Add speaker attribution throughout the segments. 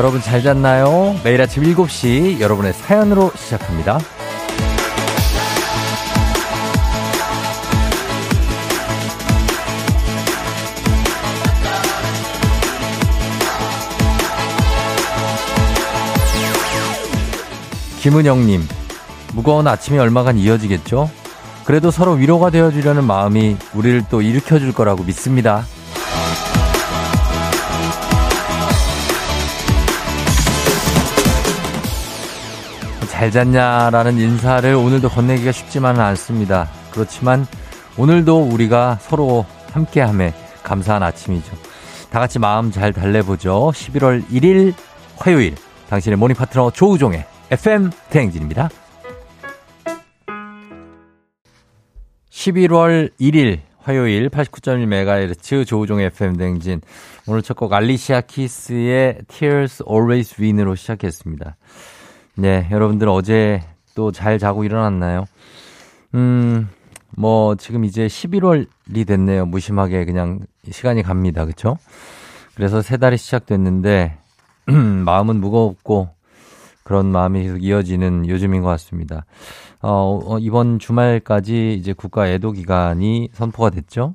Speaker 1: 여러분 잘 잤나요? 매일 아침 7시 여러분의 사연으로 시작합니다. 김은영님, 무거운 아침이 얼마간 이어지겠죠? 그래도 서로 위로가 되어주려는 마음이 우리를 또 일으켜줄 거라고 믿습니다. 잘 잤냐라는 인사를 오늘도 건네기가 쉽지만은 않습니다. 그렇지만 오늘도 우리가 서로 함께함에 감사한 아침이죠. 다 같이 마음 잘 달래보죠. 11월 1일 화요일 당신의 모닝 파트너 조우종의 FM 대행진입니다. 11월 1일 화요일 89.1MHz 조우종의 FM 대행진 오늘 첫 곡 알리시아 키스의 Tears Always Win으로 시작했습니다. 네, 여러분들 어제 또 잘 자고 일어났나요? 음, 뭐 지금 이제 11월이 됐네요. 무심하게 그냥 시간이 갑니다. 그쵸 그래서 세 달이 시작됐는데 마음은 무겁고 그런 마음이 계속 이어지는 요즘인 것 같습니다. 어, 어, 이번 주말까지 이제 국가 애도 기간이 선포가 됐죠.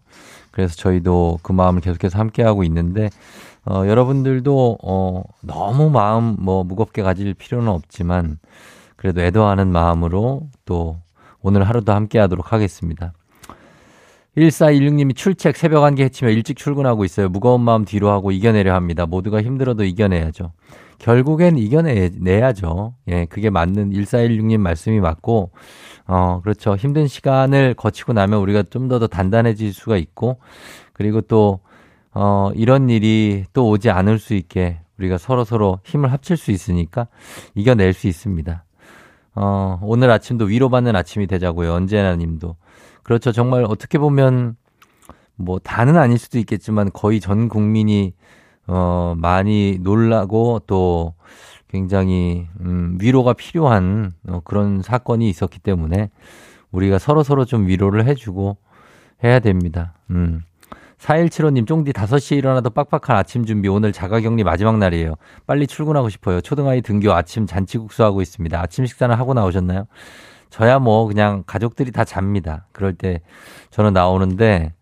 Speaker 1: 그래서 저희도 그 마음을 계속해서 함께하고 있는데 어, 여러분들도 어, 너무 마음 뭐 무겁게 가질 필요는 없지만 그래도 애도하는 마음으로 또 오늘 하루도 함께 하도록 하겠습니다. 1416님이 출첵 새벽 한개 해치며 일찍 출근하고 있어요. 무거운 마음 뒤로 하고 이겨내려 합니다. 모두가 힘들어도 이겨내야죠. 결국엔 이겨내야죠. 예, 그게 맞는 1416님 말씀이 맞고, 어, 그렇죠. 힘든 시간을 거치고 나면 우리가 좀 더 더 단단해질 수가 있고, 그리고 또, 어, 이런 일이 또 오지 않을 수 있게 우리가 서로 서로 힘을 합칠 수 있으니까 이겨낼 수 있습니다. 어, 오늘 아침도 위로받는 아침이 되자고요. 언제나 님도. 그렇죠. 정말 어떻게 보면 뭐 다는 아닐 수도 있겠지만 거의 전 국민이 어, 많이 놀라고 또 굉장히 음, 위로가 필요한 어, 그런 사건이 있었기 때문에 우리가 서로 서로 좀 위로를 해주고 해야 됩니다. 음. 4175님, 쫑디 5시에 일어나도 빡빡한 아침 준비. 오늘 자가격리 마지막 날이에요. 빨리 출근하고 싶어요. 초등아이 등교 아침 잔치국수 하고 있습니다. 아침 식사는 하고 나오셨나요? 저야 뭐 그냥 가족들이 다 잡니다. 그럴 때 저는 나오는데,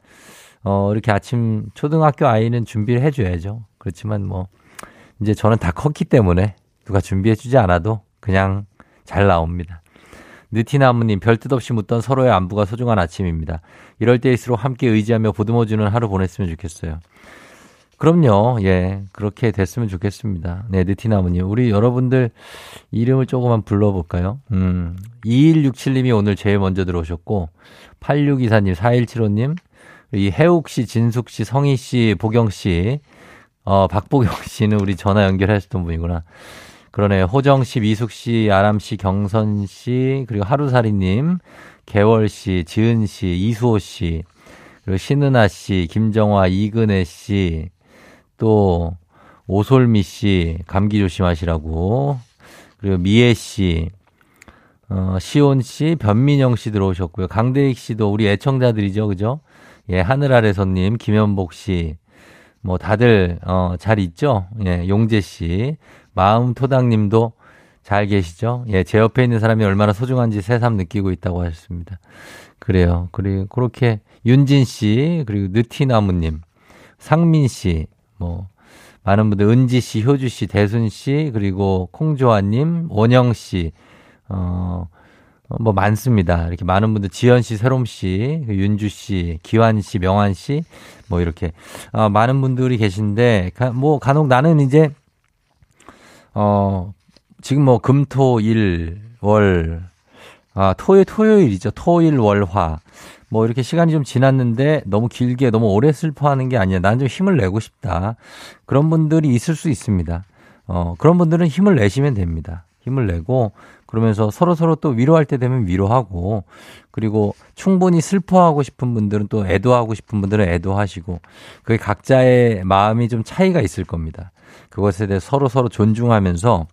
Speaker 1: 어, 이렇게 아침 초등학교 아이는 준비를 해줘야죠. 그렇지만 뭐, 이제 저는 다 컸기 때문에 누가 준비해주지 않아도 그냥 잘 나옵니다. 느티나무님, 별뜻 없이 묻던 서로의 안부가 소중한 아침입니다. 이럴 때일수록 함께 의지하며 보듬어주는 하루 보냈으면 좋겠어요. 그럼요, 예, 그렇게 됐으면 좋겠습니다. 네, 느티나무님. 우리 여러분들 이름을 조금만 불러볼까요? 음, 2167님이 오늘 제일 먼저 들어오셨고, 8624님, 4175님, 이 해욱 씨, 진숙 씨, 성희 씨, 보경 씨, 어, 박보경 씨는 우리 전화 연결하셨던 분이구나. 그러네요. 호정 씨, 미숙 씨, 아람 씨, 경선 씨, 그리고 하루살이님, 개월 씨, 지은 씨, 이수호 씨, 그리고 신은아 씨, 김정화, 이근혜 씨, 또 오솔미 씨, 감기 조심하시라고. 그리고 미애 씨, 어, 시온 씨, 변민영 씨 들어오셨고요. 강대익 씨도 우리 애청자들이죠, 그죠? 예, 하늘 아래 손님, 김현복 씨, 뭐 다들 어, 잘 있죠? 예, 용재 씨, 마음 토당님도 잘 계시죠? 예, 제 옆에 있는 사람이 얼마나 소중한지 새삼 느끼고 있다고 하셨습니다. 그래요. 그리고 그렇게 윤진 씨, 그리고 느티나무님, 상민 씨, 뭐, 많은 분들, 은지 씨, 효주 씨, 대순 씨, 그리고 콩조아님, 원영 씨, 어, 뭐 많습니다. 이렇게 많은 분들, 지연 씨, 새롬 씨, 윤주 씨, 기환 씨, 명환 씨, 뭐 이렇게, 어, 많은 분들이 계신데, 뭐 간혹 나는 이제 어, 지금 뭐 금, 토, 일, 월, 아, 토요, 토요일이죠. 토일, 월, 화. 뭐 이렇게 시간이 좀 지났는데 너무 길게 너무 오래 슬퍼하는 게 아니야. 난 좀 힘을 내고 싶다. 그런 분들이 있을 수 있습니다. 어, 그런 분들은 힘을 내시면 됩니다. 힘을 내고 그러면서 서로 서로 또 위로할 때 되면 위로하고 그리고 충분히 슬퍼하고 싶은 분들은 또 애도하고 싶은 분들은 애도하시고 그게 각자의 마음이 좀 차이가 있을 겁니다. 그것에 대해 서로 서로 존중하면서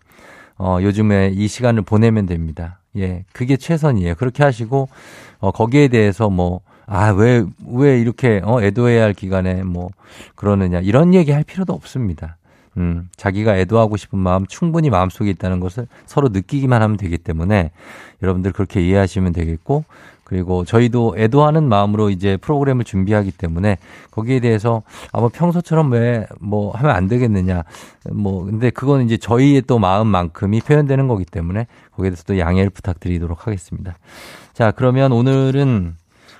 Speaker 1: 어, 요즘에 이 시간을 보내면 됩니다. 예, 그게 최선이에요. 그렇게 하시고 어, 거기에 대해서 뭐 아, 왜, 왜 이렇게, 어, 애도해야 할 기간에 뭐, 그러느냐. 이런 얘기 할 필요도 없습니다. 음, 자기가 애도하고 싶은 마음 충분히 마음속에 있다는 것을 서로 느끼기만 하면 되기 때문에 여러분들 그렇게 이해하시면 되겠고 그리고 저희도 애도하는 마음으로 이제 프로그램을 준비하기 때문에 거기에 대해서 아마 평소처럼 왜 뭐 하면 안 되겠느냐. 뭐 근데 그건 이제 저희의 또 마음만큼이 표현되는 거기 때문에 거기에 대해서 또 양해를 부탁드리도록 하겠습니다. 자, 그러면 오늘은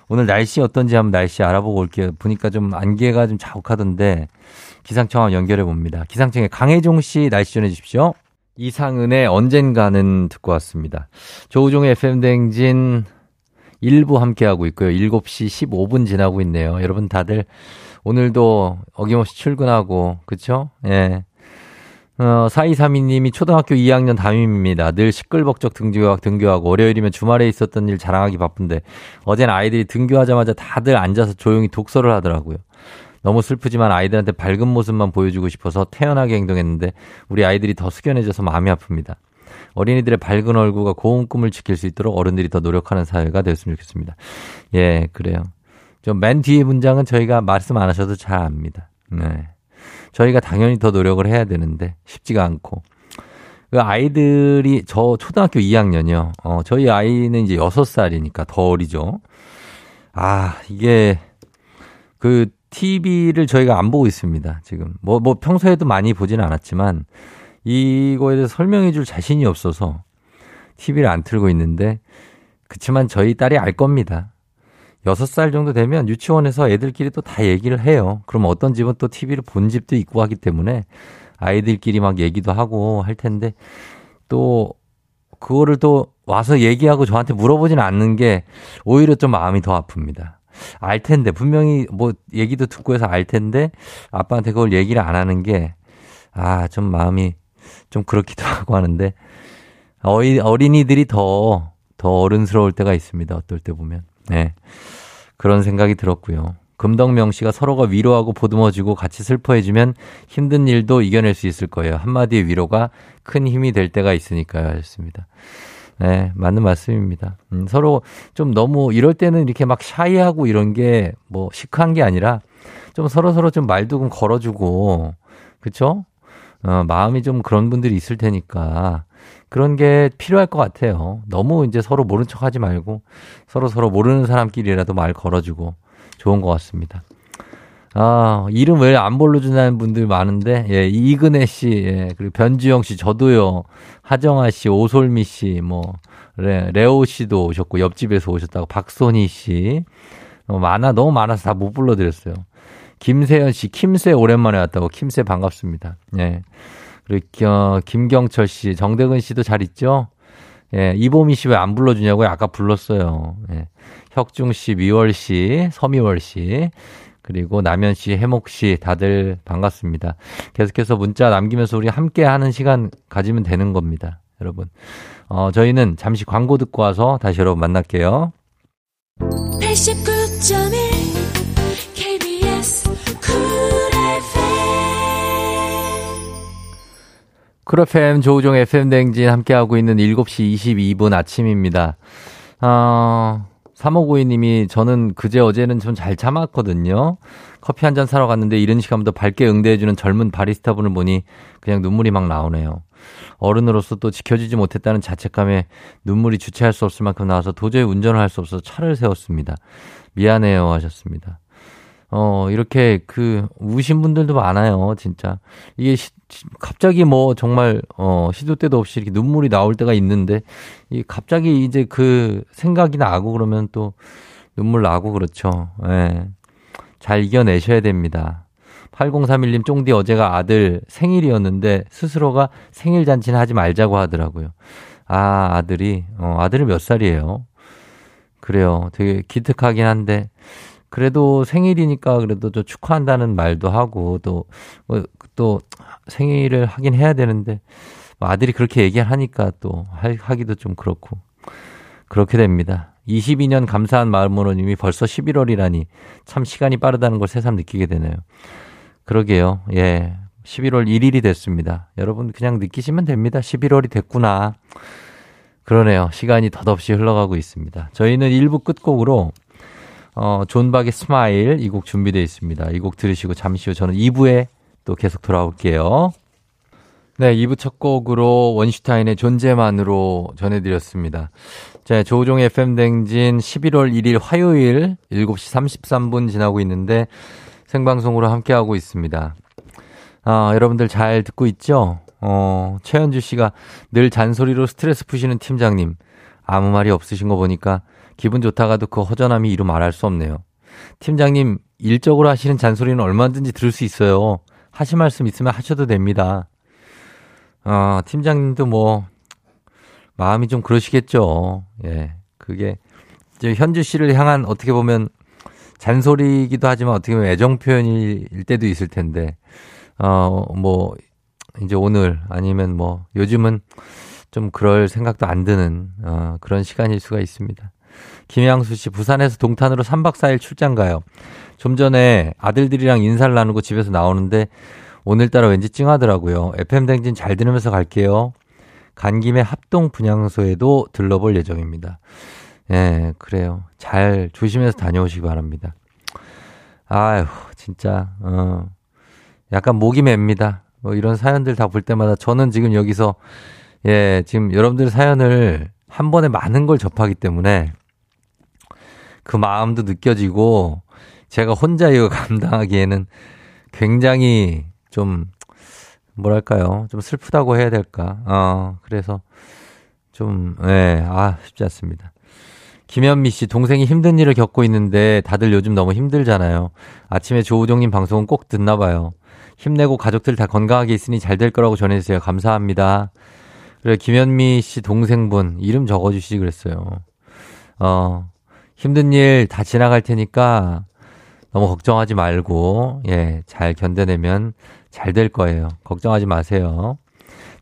Speaker 1: 오늘 날씨 어떤지 한번 날씨 알아보고 올게요. 보니까 좀 안개가 좀 자욱하던데 기상청 연결해 봅니다. 기상청에 강혜종 씨 날씨 전해 주십시오. 이상은의 언젠가는 듣고 왔습니다. 조우종의 FM댕진 1부 함께하고 있고요. 7시 15분 지나고 있네요. 여러분 다들 오늘도 어김없이 출근하고, 그쵸? 예. 어, 4232님이 초등학교 2학년 담임입니다. 늘 시끌벅적 등교하고, 등교하고, 월요일이면 주말에 있었던 일 자랑하기 바쁜데, 어젠 아이들이 등교하자마자 다들 앉아서 조용히 독서를 하더라고요. 너무 슬프지만 아이들한테 밝은 모습만 보여주고 싶어서 태연하게 행동했는데, 우리 아이들이 더 숙연해져서 마음이 아픕니다. 어린이들의 밝은 얼굴과 고운 꿈을 지킬 수 있도록 어른들이 더 노력하는 사회가 되었으면 좋겠습니다. 예, 그래요. 좀 맨 뒤에 문장은 저희가 말씀 안 하셔도 잘 압니다. 네. 저희가 당연히 더 노력을 해야 되는데 쉽지가 않고. 그 아이들이 저 초등학교 2학년이요. 어, 저희 아이는 이제 6살이니까 더 어리죠. 아, 이게 그 TV를 저희가 안 보고 있습니다. 지금. 뭐, 뭐 평소에도 많이 보지는 않았지만 이거에 대해서 설명해 줄 자신이 없어서 TV를 안 틀고 있는데 그치만 저희 딸이 알 겁니다. 6살 정도 되면 유치원에서 애들끼리 또 다 얘기를 해요. 그럼 어떤 집은 또 TV를 본 집도 있고 하기 때문에 아이들끼리 막 얘기도 하고 할 텐데 또 그거를 또 와서 얘기하고 저한테 물어보지는 않는 게 오히려 좀 마음이 더 아픕니다. 알 텐데 분명히 뭐 얘기도 듣고 해서 알 텐데 아빠한테 그걸 얘기를 안 하는 게 아, 좀 마음이 좀 그렇기도 하고 하는데 어리, 어린이들이 더, 더 어른스러울 때가 있습니다. 어떨 때 보면. 네. 그런 생각이 들었고요. 금덕명 씨가 서로가 위로하고 보듬어주고 같이 슬퍼해주면 힘든 일도 이겨낼 수 있을 거예요. 한마디의 위로가 큰 힘이 될 때가 있으니까요. 하셨습니다. 네, 맞는 말씀입니다. 음, 서로 좀 너무 이럴 때는 이렇게 막 샤이하고 이런 게 뭐 시크한 게 아니라 좀 서로 서로 좀 말도 좀 걸어주고, 그쵸? 어, 마음이 좀 그런 분들이 있을 테니까 그런 게 필요할 것 같아요. 너무 이제 서로 모른 척 하지 말고 서로 서로 모르는 사람끼리라도 말 걸어주고 좋은 것 같습니다. 아, 이름 왜안 불러준다는 분들 많은데, 예, 이근혜 씨, 예, 그리고 변주영 씨, 저도요, 하정아 씨, 오솔미 씨, 뭐, 레, 레오 씨도 오셨고, 옆집에서 오셨다고, 박소니 씨, 어, 많아, 너무 많아서 다 못 불러드렸어요. 김세현 씨, 김세 오랜만에 왔다고. 김세 반갑습니다. 예. 그리고 어, 김경철 씨, 정대근 씨도 잘 있죠? 예, 이보미 씨 왜 안 불러주냐고요? 아까 불렀어요. 예. 혁중 씨, 미월 씨, 서미월 씨, 그리고 남현 씨, 해목 씨, 다들 반갑습니다. 계속해서 문자 남기면서 우리 함께 하는 시간 가지면 되는 겁니다. 여러분. 어, 저희는 잠시 광고 듣고 와서 다시 여러분 만날게요. 89.1쿨 FM 조우종 FM 댕진 함께하고 있는 7시 22분 아침입니다. 어, 3592님이 저는 그제 어제는 좀 잘 참았거든요. 커피 한 잔 사러 갔는데 이런 시간부터 밝게 응대해주는 젊은 바리스타 분을 보니 그냥 눈물이 막 나오네요. 어른으로서 또 지켜주지 못했다는 자책감에 눈물이 주체할 수 없을 만큼 나와서 도저히 운전을 할 수 없어서 차를 세웠습니다. 미안해요 하셨습니다. 어, 이렇게 그, 우신 분들도 많아요, 진짜. 이게 시, 갑자기 뭐 정말, 어, 시도 때도 없이 이렇게 눈물이 나올 때가 있는데, 이 갑자기 이제 그 생각이 나고 그러면 또 눈물 나고 그렇죠. 예. 잘 이겨내셔야 됩니다. 8031님 쫑디 어제가 아들 생일이었는데 스스로가 생일 잔치는 하지 말자고 하더라고요. 아, 아들이, 어, 아들이 몇 살이에요? 그래요. 되게 기특하긴 한데, 그래도 생일이니까 그래도 좀 축하한다는 말도 하고 또, 뭐, 또 생일을 하긴 해야 되는데 뭐 아들이 그렇게 얘기하니까 또 하기도 좀 그렇고 그렇게 됩니다. 22년 감사한 마음으로 님이 벌써 11월이라니 참 시간이 빠르다는 걸 새삼 느끼게 되네요. 그러게요. 예. 11월 1일이 됐습니다. 여러분 그냥 느끼시면 됩니다. 11월이 됐구나. 그러네요. 시간이 덧없이 흘러가고 있습니다. 저희는 1부 끝곡으로 어, 존박의 스마일 이 곡 준비되어 있습니다. 이 곡 들으시고 잠시 후 저는 2부에 또 계속 돌아올게요. 네, 2부 첫 곡으로 원슈타인의 존재만으로 전해드렸습니다. 자, 조우종의 FM대행진 11월 1일 화요일 7시 33분 지나고 있는데 생방송으로 함께하고 있습니다. 아, 여러분들 잘 듣고 있죠? 어, 최현주 씨가 늘 잔소리로 스트레스 푸시는 팀장님. 아무 말이 없으신 거 보니까 기분 좋다가도 그 허전함이 이루 말할 수 없네요. 팀장님, 일적으로 하시는 잔소리는 얼마든지 들을 수 있어요. 하실 말씀 있으면 하셔도 됩니다. 어, 팀장님도 뭐, 마음이 좀 그러시겠죠. 예. 그게, 이제 현주 씨를 향한 어떻게 보면 잔소리이기도 하지만 어떻게 보면 애정 표현일 때도 있을 텐데, 어, 뭐, 이제 오늘 아니면 뭐, 요즘은 좀 그럴 생각도 안 드는, 어, 그런 시간일 수가 있습니다. 김양수 씨, 부산에서 동탄으로 3박 4일 출장 가요. 좀 전에 아들들이랑 인사를 나누고 집에서 나오는데 오늘따라 왠지 찡하더라고요. FM댕진 잘 들으면서 갈게요. 간 김에 합동 분향소에도 들러볼 예정입니다. 예, 그래요. 잘 조심해서 다녀오시기 바랍니다. 아유, 진짜, 어, 약간 목이 맵니다. 뭐 이런 사연들 다 볼 때마다 저는 지금 여기서, 예, 지금 여러분들 사연을 한 번에 많은 걸 접하기 때문에 그 마음도 느껴지고 제가 혼자 이거 감당하기에는 굉장히 좀 뭐랄까요? 좀 슬프다고 해야 될까? 어, 그래서 좀, 예, 네, 아, 쉽지 않습니다. 김현미 씨, 동생이 힘든 일을 겪고 있는데 다들 요즘 너무 힘들잖아요. 아침에 조우종님 방송은 꼭 듣나 봐요. 힘내고 가족들 다 건강하게 있으니 잘 될 거라고 전해주세요. 감사합니다. 그래, 김현미 씨 동생분, 이름 적어주시지 그랬어요. 어, 힘든 일 다 지나갈 테니까 너무 걱정하지 말고, 예, 잘 견뎌내면 잘 될 거예요. 걱정하지 마세요.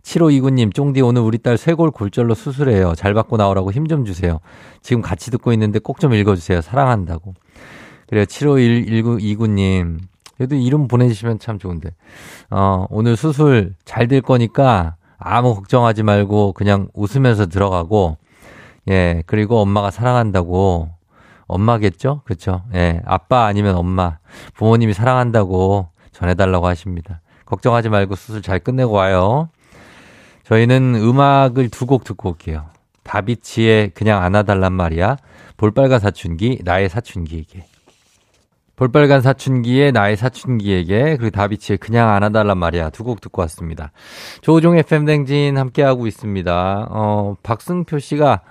Speaker 1: 7529님, 쫑디 오늘 우리 딸 쇄골 골절로 수술해요. 잘 받고 나오라고 힘 좀 주세요. 지금 같이 듣고 있는데 꼭 좀 읽어주세요. 사랑한다고. 그래요. 7529님, 그래도 이름 보내주시면 참 좋은데. 어, 오늘 수술 잘 될 거니까 아무 걱정하지 말고 그냥 웃으면서 들어가고, 예, 그리고 엄마가 사랑한다고 엄마겠죠? 그쵸? 예, 아빠 아니면 엄마, 부모님이 사랑한다고 전해달라고 하십니다. 걱정하지 말고 수술 잘 끝내고 와요. 저희는 음악을 두 곡 듣고 올게요. 다비치의 그냥 안아달란 말이야. 볼빨간 사춘기, 나의 사춘기에게. 볼빨간 사춘기의 나의 사춘기에게, 그리고 다비치의 그냥 안아달란 말이야. 두 곡 듣고 왔습니다. 조종의 fem댕진 함께하고 있습니다. 어, 박승표 씨가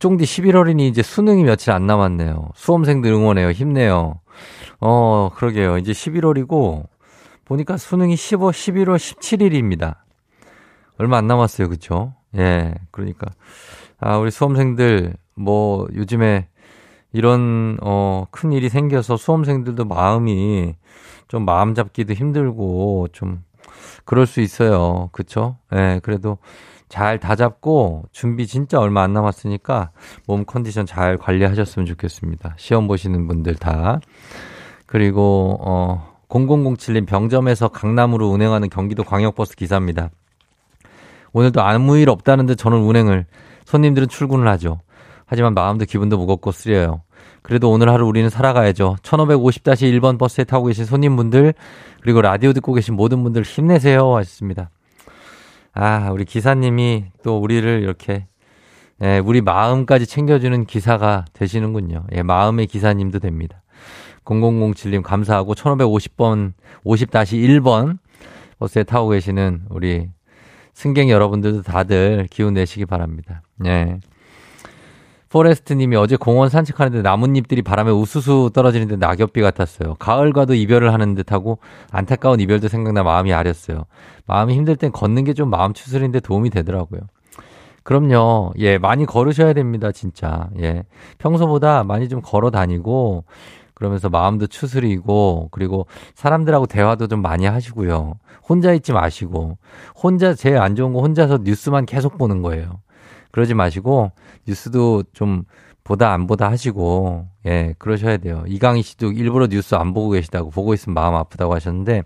Speaker 1: 쫑디 11월이니 이제 수능이 며칠 안 남았네요. 수험생들 응원해요. 힘내요. 어, 그러게요. 이제 11월이고, 보니까 수능이 15, 11월 17일입니다. 얼마 안 남았어요. 그쵸? 예, 그러니까. 아, 우리 수험생들, 뭐, 요즘에 이런, 어, 큰 일이 생겨서 수험생들도 마음이 좀 마음 잡기도 힘들고, 좀, 그럴 수 있어요. 그쵸? 예, 그래도 잘 다잡고 준비 진짜 얼마 안 남았으니까 몸 컨디션 잘 관리하셨으면 좋겠습니다. 시험 보시는 분들 다. 그리고 어 0007님 병점에서 강남으로 운행하는 경기도 광역버스 기사입니다. 오늘도 아무 일 없다는데 저는 운행을 손님들은 출근을 하죠. 하지만 마음도 기분도 무겁고 쓰려요. 그래도 오늘 하루 우리는 살아가야죠. 1550-1번 버스에 타고 계신 손님분들 그리고 라디오 듣고 계신 모든 분들 힘내세요 하셨습니다. 아, 우리 기사님이 또 우리를 이렇게 예, 우리 마음까지 챙겨주는 기사가 되시는군요. 예, 마음의 기사님도 됩니다. 0007님 감사하고 1550번 50-1번 버스에 타고 계시는 우리 승객 여러분들도 다들 기운 내시기 바랍니다. 예. 포레스트 님이 어제 공원 산책하는데 나뭇잎들이 바람에 우수수 떨어지는데 낙엽비 같았어요. 가을과도 이별을 하는 듯하고 안타까운 이별도 생각나 마음이 아렸어요. 마음이 힘들 땐 걷는 게 좀 마음 추스린데 도움이 되더라고요. 그럼요. 예, 많이 걸으셔야 됩니다, 진짜. 예. 평소보다 많이 좀 걸어 다니고, 그러면서 마음도 추스리고, 그리고 사람들하고 대화도 좀 많이 하시고요. 혼자 있지 마시고, 혼자, 제일 안 좋은 거 혼자서 뉴스만 계속 보는 거예요. 그러지 마시고 뉴스도 좀 보다 안 보다 하시고 예 그러셔야 돼요. 이강희 씨도 일부러 뉴스 안 보고 계시다고 보고 있으면 마음 아프다고 하셨는데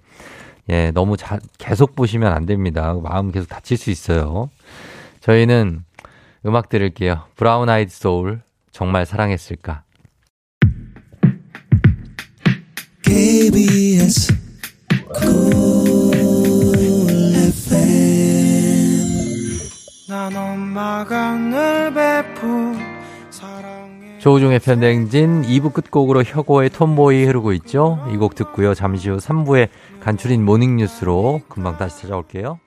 Speaker 1: 예 너무 자, 계속 보시면 안 됩니다. 마음 계속 다칠 수 있어요. 저희는 음악 들을게요. 브라운 아이드 소울 정말 사랑했을까. KBS cool 조우종의 편댕진 2부 끝곡으로 혁오의 톰보이 흐르고 있죠. 이 곡 듣고요. 잠시 후 3부에 간추린 모닝뉴스로 금방 다시 찾아올게요.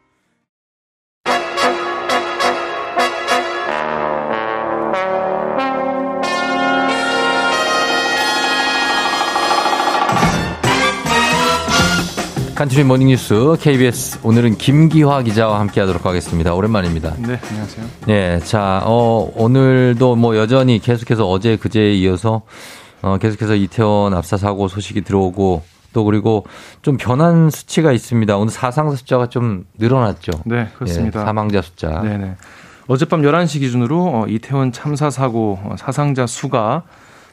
Speaker 1: 간추리 모닝뉴스 KBS 오늘은 김기화 기자와 함께하도록 하겠습니다. 오랜만입니다.
Speaker 2: 네, 안녕하세요.
Speaker 1: 네, 자 어, 오늘도 뭐 여전히 계속해서 어제 그제에 이어서 어, 계속해서 이태원 압사 사고 소식이 들어오고 또 그리고 좀 변한 수치가 있습니다. 오늘 사상 숫자가 좀 늘어났죠.
Speaker 2: 네, 그렇습니다.
Speaker 1: 예, 사망자 숫자.
Speaker 2: 네, 네. 어젯밤 11시 기준으로 어, 이태원 참사 사고 어, 사상자 수가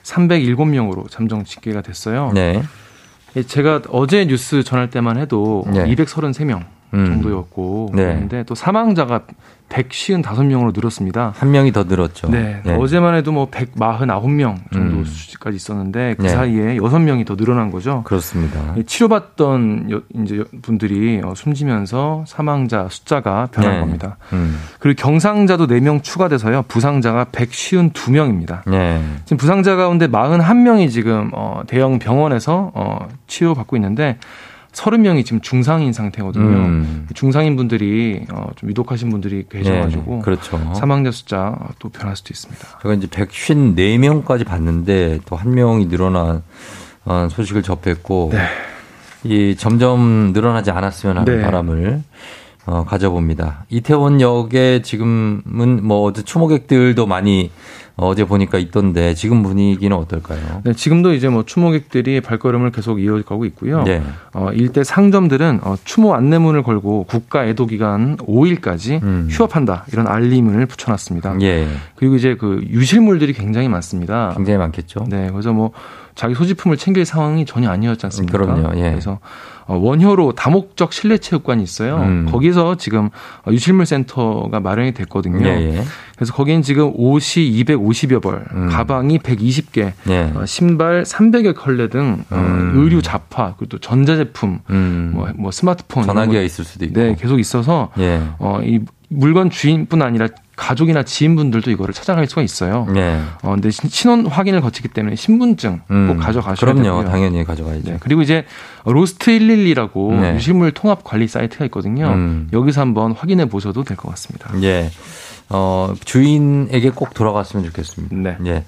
Speaker 2: 307명으로 잠정 집계가 됐어요. 네. 예, 제가 어제 뉴스 전할 때만 해도 네. 233명 음. 정도였고 네. 그런데 또 사망자가 155명으로 늘었습니다.
Speaker 1: 한 명이 더 늘었죠.
Speaker 2: 네. 네. 어제만 해도 뭐 149명 정도 음. 수치까지 있었는데 그 네. 사이에 6명이 더 늘어난 거죠.
Speaker 1: 그렇습니다.
Speaker 2: 치료받던 이제 분들이 어, 숨지면서 사망자 숫자가 변한 네. 겁니다. 음. 그리고 경상자도 4명 추가돼서요. 부상자가 152명입니다. 지금 부상자 가운데 41명이 지금 어, 대형 병원에서 어, 치료받고 있는데 서른 명이 지금 중상인 상태거든요. 음. 중상인 분들이 어, 좀 유독하신 분들이 계셔가지고 네, 그렇죠. 사망자 숫자 또 변할 수도 있습니다.
Speaker 1: 제가 이제 154명까지 봤는데 또 한 명이 늘어난 어, 소식을 접했고 네. 이 점점 늘어나지 않았으면 하는 네. 바람을 어, 가져봅니다. 이태원역에 지금은 뭐 추모객들도 많이 어제 보니까 있던데 지금 분위기는 어떨까요?
Speaker 2: 네, 지금도 이제 뭐 추모객들이 발걸음을 계속 이어가고 있고요. 네. 어, 일대 상점들은 어, 추모 안내문을 걸고 국가 애도 기간 5일까지 음. 휴업한다 이런 알림을 붙여놨습니다. 예. 그리고 이제 그 유실물들이 굉장히 많습니다.
Speaker 1: 굉장히 많겠죠.
Speaker 2: 네, 그래서 뭐 자기 소지품을 챙길 상황이 전혀 아니었지 않습니까?
Speaker 1: 그럼요. 예.
Speaker 2: 그래서 어, 원효로 다목적 실내 체육관이 있어요. 음. 거기서 지금 유실물 센터가 마련이 됐거든요. 예, 예. 그래서 거기는 지금 옷이 250여 벌, 음. 가방이 120개, 예. 어, 신발 300여 컬레 등 어, 음. 의류 잡화 그리고 또 전자제품, 음. 뭐, 뭐 스마트폰,
Speaker 1: 전화기가 있을 수도 있고,
Speaker 2: 네, 계속 있어서 예. 어, 이 물건 주인뿐 아니라 가족이나 지인분들도 이거를 찾아갈 수가 있어요. 네. 어, 근데 신원 확인을 거치기 때문에 신분증 음, 꼭 가져가셔야 그럼요, 되고요.
Speaker 1: 당연히 가져가야죠.
Speaker 2: 네. 그리고 이제 Lost 112라고 네. 유실물 통합 관리 사이트가 있거든요. 음. 여기서 한번 확인해 보셔도 될 것 같습니다.
Speaker 1: 예. 어, 주인에게 꼭 돌아갔으면 좋겠습니다. 네. 예.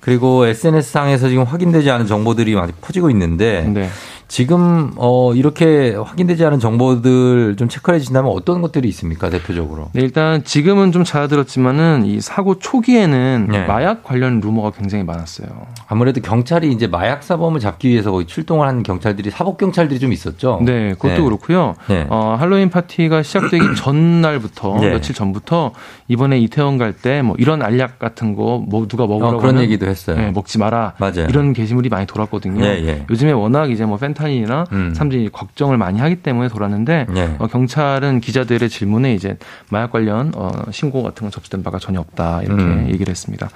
Speaker 1: 그리고 SNS상에서 지금 확인되지 않은 정보들이 많이 퍼지고 있는데 네. 지금 어 이렇게 확인되지 않은 정보들 좀 체크해 주신다면 어떤 것들이 있습니까 대표적으로?
Speaker 2: 네, 일단 지금은 좀 잦아들었지만은 이 사고 초기에는 네. 마약 관련 루머가 굉장히 많았어요.
Speaker 1: 아무래도 경찰이 이제 마약 사범을 잡기 위해서 거의 출동을 하는 경찰들이 사법 경찰들이 좀 있었죠.
Speaker 2: 네, 그것도 네. 그렇고요. 네. 어, 할로윈 파티가 시작되기 전날부터 네. 며칠 전부터 이번에 이태원 갈 때 뭐 이런 알약 같은 거 뭐 누가 먹으라고 어,
Speaker 1: 그런 얘기도 했어요. 네,
Speaker 2: 먹지 마라.
Speaker 1: 맞아요.
Speaker 2: 이런 게시물이 많이 돌았거든요. 예, 예. 요즘에 워낙 이제 뭐 팬. 펜타 닐이나 음. 사람들이 걱정을 많이 하기 때문에 돌았는데 네. 어, 경찰은 기자들의 질문에 이제 마약 관련 어, 신고 같은 건 접수된 바가 전혀 없다 이렇게 음. 얘기를 했습니다.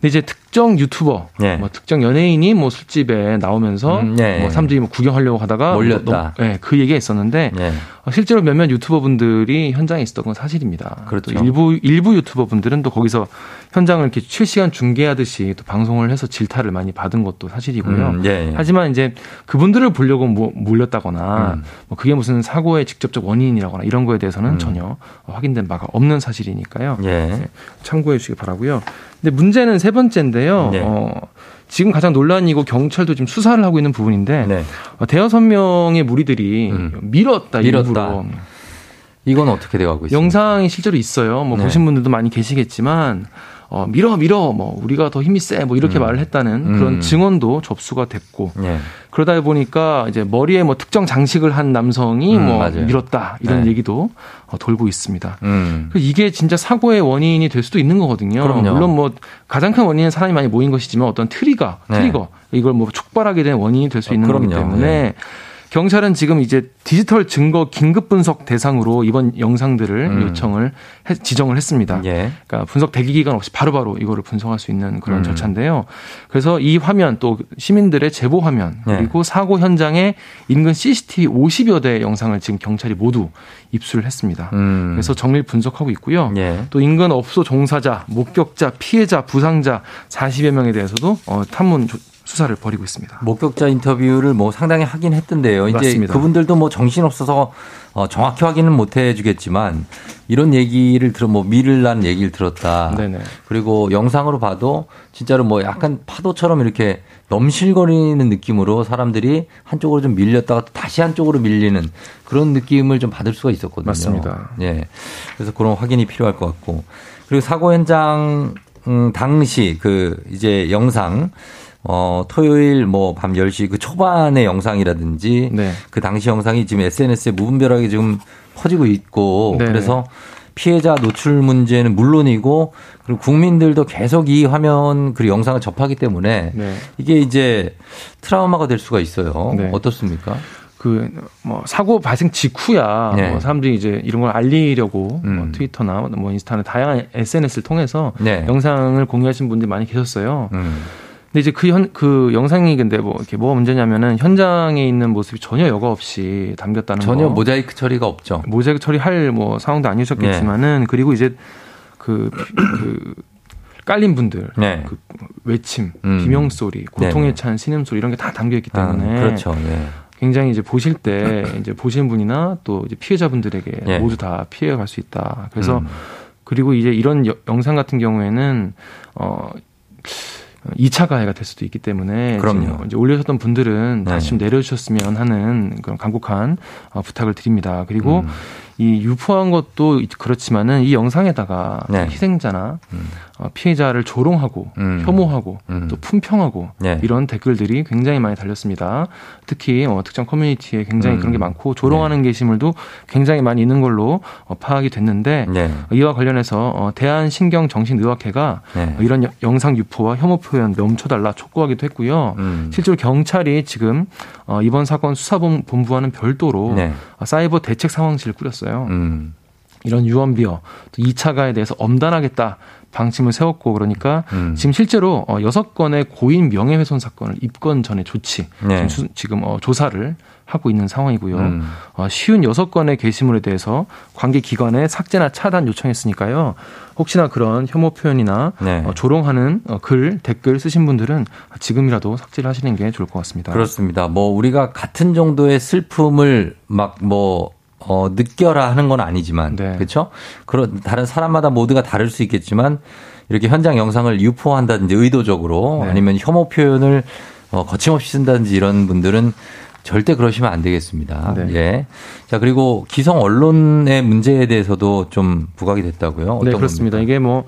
Speaker 2: 근데 이제 특정 유튜버, 네. 뭐 특정 연예인이 뭐 술집에 나오면서 음, 네. 뭐 사람들이 뭐 구경하려고 하다가
Speaker 1: 몰렸다.
Speaker 2: 뭐, 네, 그 얘기가 있었는데 네. 어, 실제로 몇몇 유튜버 분들이 현장에 있었던 건 사실입니다.
Speaker 1: 그렇죠.
Speaker 2: 일부 일부 유튜버 분들은 또 거기서 현장을 이렇게 실시간 중계하듯이 또 방송을 해서 질타를 많이 받은 것도 사실이고요. 음, 예, 예. 하지만 이제 그분들을 보려고 뭐 몰렸다거나 음. 뭐 그게 무슨 사고의 직접적 원인이라거나 이런 거에 대해서는 음. 전혀 확인된 바가 없는 사실이니까요. 예. 네, 참고해 주시기 바라고요. 근데 문제는 세 번째인데요. 네. 어, 지금 가장 논란이고 경찰도 지금 수사를 하고 있는 부분인데 네. 어, 대여섯 명의 무리들이 음. 밀었다, 밀었다. 일부러.
Speaker 1: 이건 어떻게 되어가고 있습니까?
Speaker 2: 영상이 실제로 있어요. 뭐 네. 보신 분들도 많이 계시겠지만 어, 밀어, 밀어, 뭐, 우리가 더 힘이 세, 뭐, 이렇게 음. 말을 했다는 그런 음. 증언도 접수가 됐고, 네. 그러다 보니까 이제 머리에 뭐 특정 장식을 한 남성이 음, 뭐 맞아요. 밀었다, 이런 네. 얘기도 어, 돌고 있습니다. 음. 이게 진짜 사고의 원인이 될 수도 있는 거거든요. 그럼요. 물론 뭐, 가장 큰 원인은 사람이 많이 모인 것이지만 어떤 트리거, 네. 트리거, 이걸 뭐 촉발하게 된 원인이 될 수 있는 어, 거기 때문에 경찰은 지금 이제 디지털 증거 긴급 분석 대상으로 이번 영상들을 음. 요청을 해, 지정을 했습니다. 예. 그러니까 분석 대기 기간 없이 바로바로 이거를 분석할 수 있는 그런 음. 절차인데요. 그래서 이 화면 또 시민들의 제보 화면 예. 그리고 예. 사고 현장에 인근 CCTV 50여 대 영상을 지금 경찰이 모두 입수를 했습니다. 음. 그래서 정밀 분석하고 있고요. 예. 또 인근 업소 종사자, 목격자, 피해자, 부상자 40여 명에 대해서도 어, 탐문 수사를 벌이고 있습니다.
Speaker 1: 목격자 인터뷰를 뭐 상당히 하긴 했던데요. 이제 맞습니다. 그분들도 뭐 정신 없어서 어, 정확히 확인은 못 해주겠지만 이런 얘기를 들어 뭐 미를 난 얘기를 들었다. 네네. 그리고 영상으로 봐도 진짜로 뭐 약간 파도처럼 이렇게 넘실거리는 느낌으로 사람들이 한쪽으로 좀 밀렸다가 또 다시 한쪽으로 밀리는 그런 느낌을 좀 받을 수가 있었거든요.
Speaker 2: 맞습니다.
Speaker 1: 예. 그래서 그런 확인이 필요할 것 같고 그리고 사고 현장 음, 당시 그 이제 영상 어, 토요일 뭐 밤 10시 그 초반의 영상이라든지 네. 그 당시 영상이 지금 SNS에 무분별하게 지금 퍼지고 있고 네. 그래서 피해자 노출 문제는 물론이고 그리고 국민들도 계속 이 화면 그리고 영상을 접하기 때문에 네. 이게 이제 트라우마가 될 수가 있어요. 네. 어떻습니까?
Speaker 2: 그뭐 사고 발생 직후야 네. 뭐 사람들이 이제 이런 걸 알리려고 음. 뭐 트위터나 뭐 인스타나 다양한 SNS를 통해서 네. 영상을 공유하신 분들이 많이 계셨어요. 음. 근데 이제 그 현, 그 영상이 근데 뭐 이렇게 뭐가 문제냐면은 현장에 있는 모습이 전혀 여과 없이 담겼다는
Speaker 1: 전혀
Speaker 2: 거.
Speaker 1: 모자이크 처리가 없죠.
Speaker 2: 모자이크 처리할 뭐 상황도 아니셨겠지만은 네. 그리고 이제 그, 그 깔린 분들 네. 그 외침, 음. 비명 소리, 고통에 네. 찬 신음 소리 이런 게 다 담겨 있기 아, 때문에
Speaker 1: 아, 그렇죠. 네.
Speaker 2: 굉장히 이제 보실 때 이제 보시는 분이나 또 이제 피해자분들에게 네. 모두 다 피해가 갈 수 있다. 그래서 음. 그리고 이제 이런 여, 영상 같은 경우에는 어 2차 가해가 될 수도 있기 때문에
Speaker 1: 그럼요.
Speaker 2: 이제 올려셨던 분들은 네. 다시 좀 내려주셨으면 하는 그런 간곡한 어, 부탁을 드립니다. 그리고 음. 이 유포한 것도 그렇지만은 이 영상에다가 네. 희생자나 음. 어, 피해자를 조롱하고 음. 혐오하고 음. 또 품평하고 네. 이런 댓글들이 굉장히 많이 달렸습니다. 특히 어, 특정 커뮤니티에 굉장히 그런 게 음. 많고 조롱하는 네. 게시물도 굉장히 많이 있는 걸로 어, 파악이 됐는데 네. 이와 관련해서 어, 대한신경정신의학회가 네. 이런 여, 영상 유포와 혐오 표현 멈춰달라 촉구하기도 했고요. 음. 실제로 경찰이 지금 어, 이번 사건 수사본부와는 별도로 네. 사이버 대책 상황실을 꾸렸어요. 음. 이런 유언비어 또 2차 가에 대해서 엄단하겠다 방침을 세웠고 그러니까 음. 지금 실제로 어 여섯 건의 고인 명예훼손 사건을 입건 전에 조치 네. 지금, 지금 어 조사를 하고 있는 상황이고요. 음. 어 쉬운 여섯 건의 게시물에 대해서 관계 기관에 삭제나 차단 요청했으니까요. 혹시나 그런 혐오 표현이나 네. 어 조롱하는 어 글, 댓글 쓰신 분들은 지금이라도 삭제를 하시는 게 좋을 것 같습니다.
Speaker 1: 그렇습니다. 뭐 우리가 같은 정도의 슬픔을 막뭐 어, 느껴라 하는 건 아니지만 네. 그렇죠? 그런 다른 사람마다 모두가 다를 수 있겠지만 이렇게 현장 영상을 유포한다든지 의도적으로 네. 아니면 혐오 표현을 어, 거침없이 쓴다든지 이런 분들은 절대 그러시면 안 되겠습니다. 네. 예. 자, 그리고 기성 언론의 문제에 대해서도 좀 부각이 됐다고요?
Speaker 2: 네, 그렇습니다. 겁니까? 이게 뭐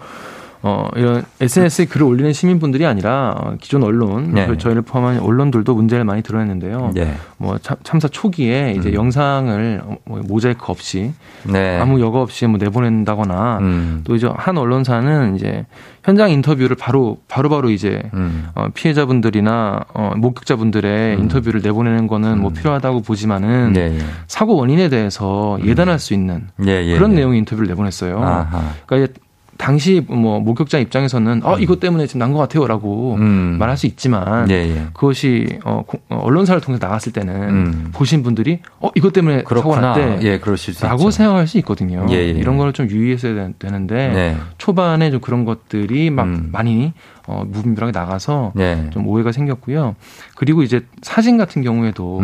Speaker 2: 어, 이런 SNS에 글을 올리는 시민분들이 아니라 어, 기존 언론, 네. 저희를 포함한 언론들도 문제를 많이 드러냈는데요. 네. 뭐 참, 사 초기에 이제 음. 영상을 어, 뭐 모자이크 없이 네. 아무 여과 없이 뭐 내보낸다거나 음. 또 이제 한 언론사는 이제 현장 인터뷰를 바로 바로바로 바로 이제 음. 어, 피해자분들이나 어, 목격자분들의 음. 인터뷰를 내보내는 거는 뭐 음. 필요하다고 보지만은 네, 예. 사고 원인에 대해서 예단할 수 있는 예, 예, 그런 예. 내용의 인터뷰를 내보냈어요. 아하. 그러니까 당시 뭐 목격자 입장에서는 어 이것 때문에 지금 난 것 같아요라고 음. 말할 수 있지만 예, 예. 그것이 어, 어, 언론사를 통해 서 나갔을 때는 음. 보신 분들이 어 이것 때문에 그렇구나. 사고 났대.
Speaker 1: 예, 그러실
Speaker 2: 수 라고. 생각할 수 있거든요. 예, 예. 이런 걸 좀 유의했어야 되는데 네. 초반에 좀 그런 것들이 막 음. 많이 어, 무분별하게 나가서 네. 좀 오해가 생겼고요. 그리고 이제 사진 같은 경우에도